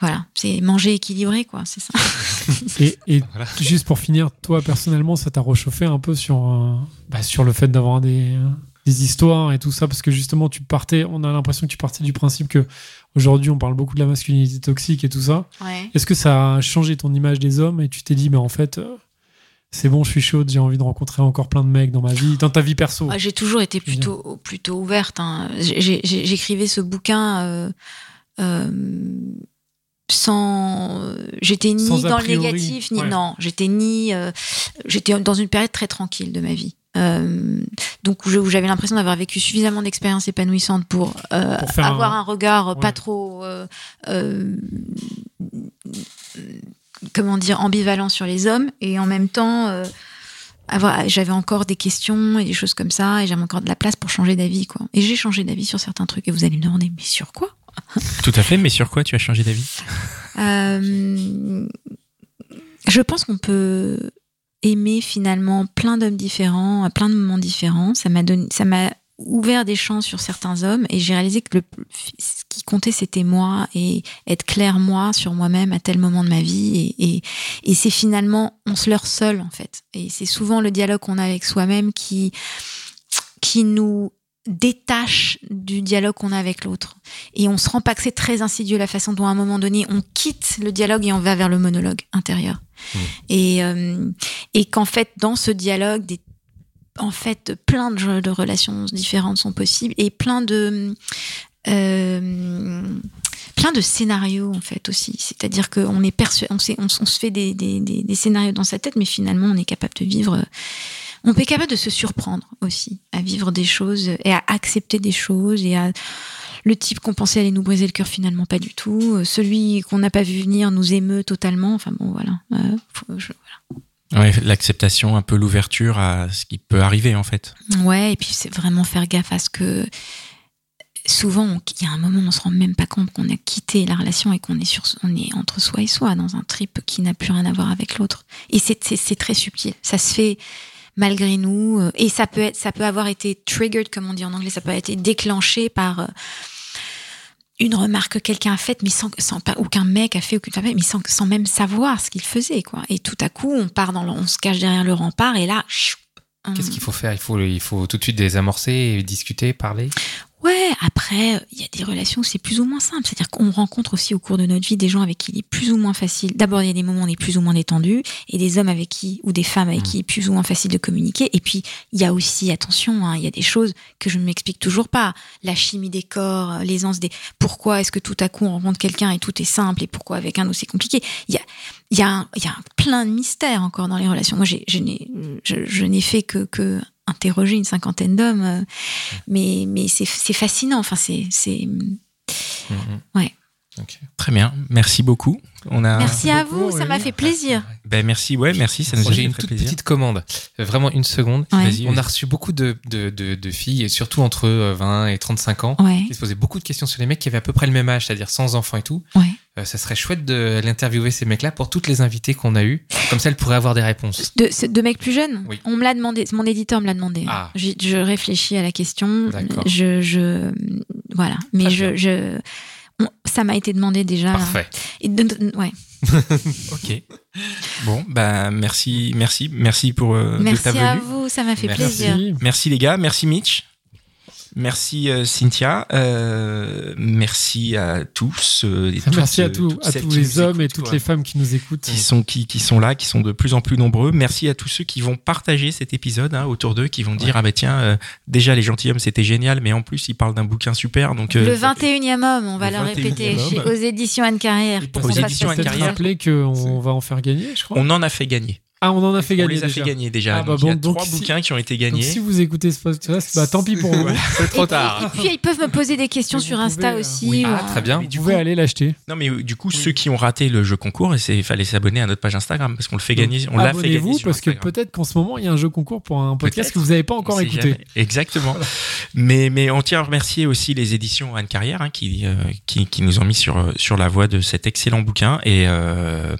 voilà c'est manger équilibré quoi c'est ça Et, et Voilà. juste pour finir, toi personnellement, ça t'a réchauffé un peu sur, euh, bah, sur le fait d'avoir des, des histoires et tout ça, parce que justement, tu partais, on a l'impression que tu partais du principe que aujourd'hui, on parle beaucoup de la masculinité toxique et tout ça. ouais Est-ce que ça a changé ton image des hommes et tu t'es dit, mais en fait, euh, c'est bon, je suis chaude, j'ai envie de rencontrer encore plein de mecs dans ma vie, dans ta vie perso? Ah, J'ai toujours été plutôt, plutôt ouverte. hein. J'écrivais ce bouquin euh, euh, sans. J'étais ni Sans dans le négatif, ni. ouais. Non, j'étais ni. euh, j'étais dans une période très tranquille de ma vie. Euh, donc où j'avais l'impression d'avoir vécu suffisamment d'expériences épanouissantes pour, euh, avoir un- un, regard Ouais. pas trop euh, euh, comment dire ambivalent sur les hommes et en même temps euh, avoir j'avais encore des questions et des choses comme ça et j'avais encore de la place pour changer d'avis quoi et j'ai changé d'avis sur certains trucs et vous allez me demander mais sur quoi? Tout à fait, mais sur quoi tu as changé d'avis? Euh, je pense qu'on peut aimer finalement plein d'hommes différents à plein de moments différents. Ça m'a donné ça m'a ouvert des champs sur certains hommes et j'ai réalisé que le, ce qui comptait c'était moi et être clair moi sur moi-même à tel moment de ma vie et, et, c'est finalement on se leurre seul en fait. Et c'est souvent le dialogue qu'on a avec soi-même qui qui nous détache du dialogue qu'on a avec l'autre. Et on se rend pas que c'est très insidieux la façon dont à un moment donné on quitte le dialogue et on va vers le monologue intérieur. Et, euh, et qu'en fait dans ce dialogue, des, en fait plein de, de relations différentes sont possibles et plein de euh, plein de scénarios en fait aussi. C'est-à-dire qu'on est perçu, on, on, se fait des, des, des scénarios dans sa tête, mais finalement on est capable de vivre. On est capable de se surprendre aussi à vivre des choses et à accepter des choses et à le type qu'on pensait allait nous briser le cœur finalement pas du tout. Euh, Celui qu'on n'a pas vu venir nous émeut totalement. Enfin bon voilà. Euh, faut- je- Ouais, l'acceptation, un peu l'ouverture à ce qui peut arriver en fait. Ouais, et puis c'est vraiment faire gaffe à ce que souvent il y a un moment où on se rend même pas compte qu'on a quitté la relation et qu'on est sur on est entre soi et soi dans un trip qui n'a plus rien à voir avec l'autre. Et c'est c'est- c'est très subtil. Ça se fait malgré nous euh, et ça peut être ça peut avoir été triggered comme on dit en anglais, ça peut avoir été déclenché par euh, une remarque que quelqu'un a faite, mais sans, sans pas, aucun mec a fait, aucune femme, a fait, mais sans, sans même savoir ce qu'il faisait, quoi. Et tout à coup, on part dans, le- on se cache derrière le rempart, et là, Qu'est-ce qu'il faut faire? Il faut, il faut tout de suite désamorcer, discuter, parler? Ouais, après, il y a des relations où c'est plus ou moins simple. C'est-à-dire qu'on rencontre aussi au cours de notre vie des gens avec qui il est plus ou moins facile. D'abord, il y a des moments où on est plus ou moins détendu, et des hommes avec qui, ou des femmes avec qui il est plus ou moins facile de communiquer. Et puis, il y a aussi, attention, hein, il y a des choses que je ne m'explique toujours pas. La chimie des corps, euh, l'aisance des... Pourquoi est-ce que tout à coup on rencontre quelqu'un et tout est simple, et pourquoi avec un c'est compliqué Il y a, il y a, un- il y a un plein de mystères encore dans les relations. Moi, j'ai, je n'ai, je, je n'ai fait que, que interroger une cinquantaine d'hommes, euh, mais, mais c'est, c'est fascinant. Enfin, c'est, c'est. Mhm. Ouais. Très bien, merci beaucoup. On a. Merci à beaucoup, vous, ça m'a fait plaisir. Ben merci, ouais, merci, ça nous a J'ai fait une très toute plaisir. petite commande. Euh, Vraiment une seconde. Ouais. On a reçu beaucoup de, de, de, de filles, et surtout entre euh, 20 et 35 ans, Ouais, qui se posaient beaucoup de questions sur les mecs qui avaient à peu près le même âge, c'est-à-dire sans enfants et tout. ouais. Euh, ça serait chouette de l'interviewer ces mecs-là pour toutes les invités qu'on a eues. Comme ça, elles pourraient avoir des réponses. De, mecs plus jeunes Oui. On me l'a demandé, mon éditeur me l'a demandé. Ah. Je, je réfléchis à la question. D'accord. Je, je, voilà. Mais Très je, bien. je, on- ça m'a été demandé déjà. Parfait. Et de- de- ouais. Ok. Bon, ben merci, merci, merci pour euh, de Merci ta à vous, ça m'a fait Merci. plaisir. Merci. Merci les gars, merci Mitch. Merci euh, Cynthia, euh, merci à tous. euh, et toutes, Merci à, tous, à les hommes et toutes quoi. les femmes qui nous écoutent. qui sont qui, qui sont là, qui sont de plus en plus nombreux. Merci à tous ceux qui vont partager cet épisode hein, autour d'eux, qui vont dire ah bah tiens euh, déjà les gentilshommes c'était génial, mais en plus ils parlent d'un bouquin super donc euh, Le 21e homme, on va Le le 21e répéter, chez- aux éditions Anne Carrière. Pour aux éditions Anne Carrière. rappeler qu'on va en faire gagner, je crois. on en a fait gagner. Ah, on en a fait on gagner les a déjà. fait gagner déjà. Ah, bah donc, il y a bon, donc trois si- bouquins qui ont été Donc, gagnés. si vous écoutez ce podcast, bah tant pis pour vous. C'est trop Et tard. puis ils peuvent me poser des questions Vous sur Insta euh, aussi. oui. ou Ah, très bien. Mais du Vous pouvez aller l'acheter. Non mais euh, du coup ceux qui ont raté le jeu concours, il fallait s'abonner à notre page Instagram parce qu'on le fait gagner, on l'a fait gagner Abonnez-vous sur parce que peut-être qu'en ce moment il y a un jeu concours pour un podcast que vous n'avez pas encore On écouté. jamais. Exactement. mais, mais on tient à remercier aussi les éditions Anne Carrière hein, qui, euh, qui, qui nous ont mis sur, sur la voie de cet excellent bouquin. Et euh,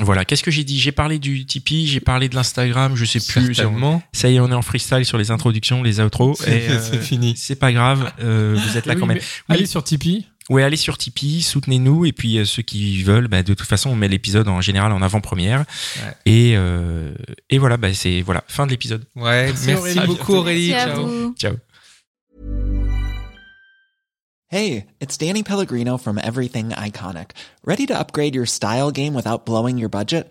voilà, qu'est-ce que j'ai dit? J'ai parlé du Tipeee, j'ai parlé de l'Instagram, je sais plus. Certainement. Ça y est, on est en freestyle sur les introductions, les outros. et, euh, C'est fini. C'est pas grave, euh, vous êtes là Oui, quand même. mais Allez sur Tipeee. Ouais, allez sur Tipeee, soutenez-nous et puis euh, ceux qui veulent, bah, de toute façon, on met l'épisode en général en avant-première. Ouais. Et, euh, et voilà, bah, c'est voilà fin de l'épisode. Ouais, Merci, merci, Aurélie. beaucoup Aurélie. Merci à Ciao. vous. Ciao. Hey, it's Danny Pellegrino from Everything Iconic. Ready to upgrade your style game without blowing your budget?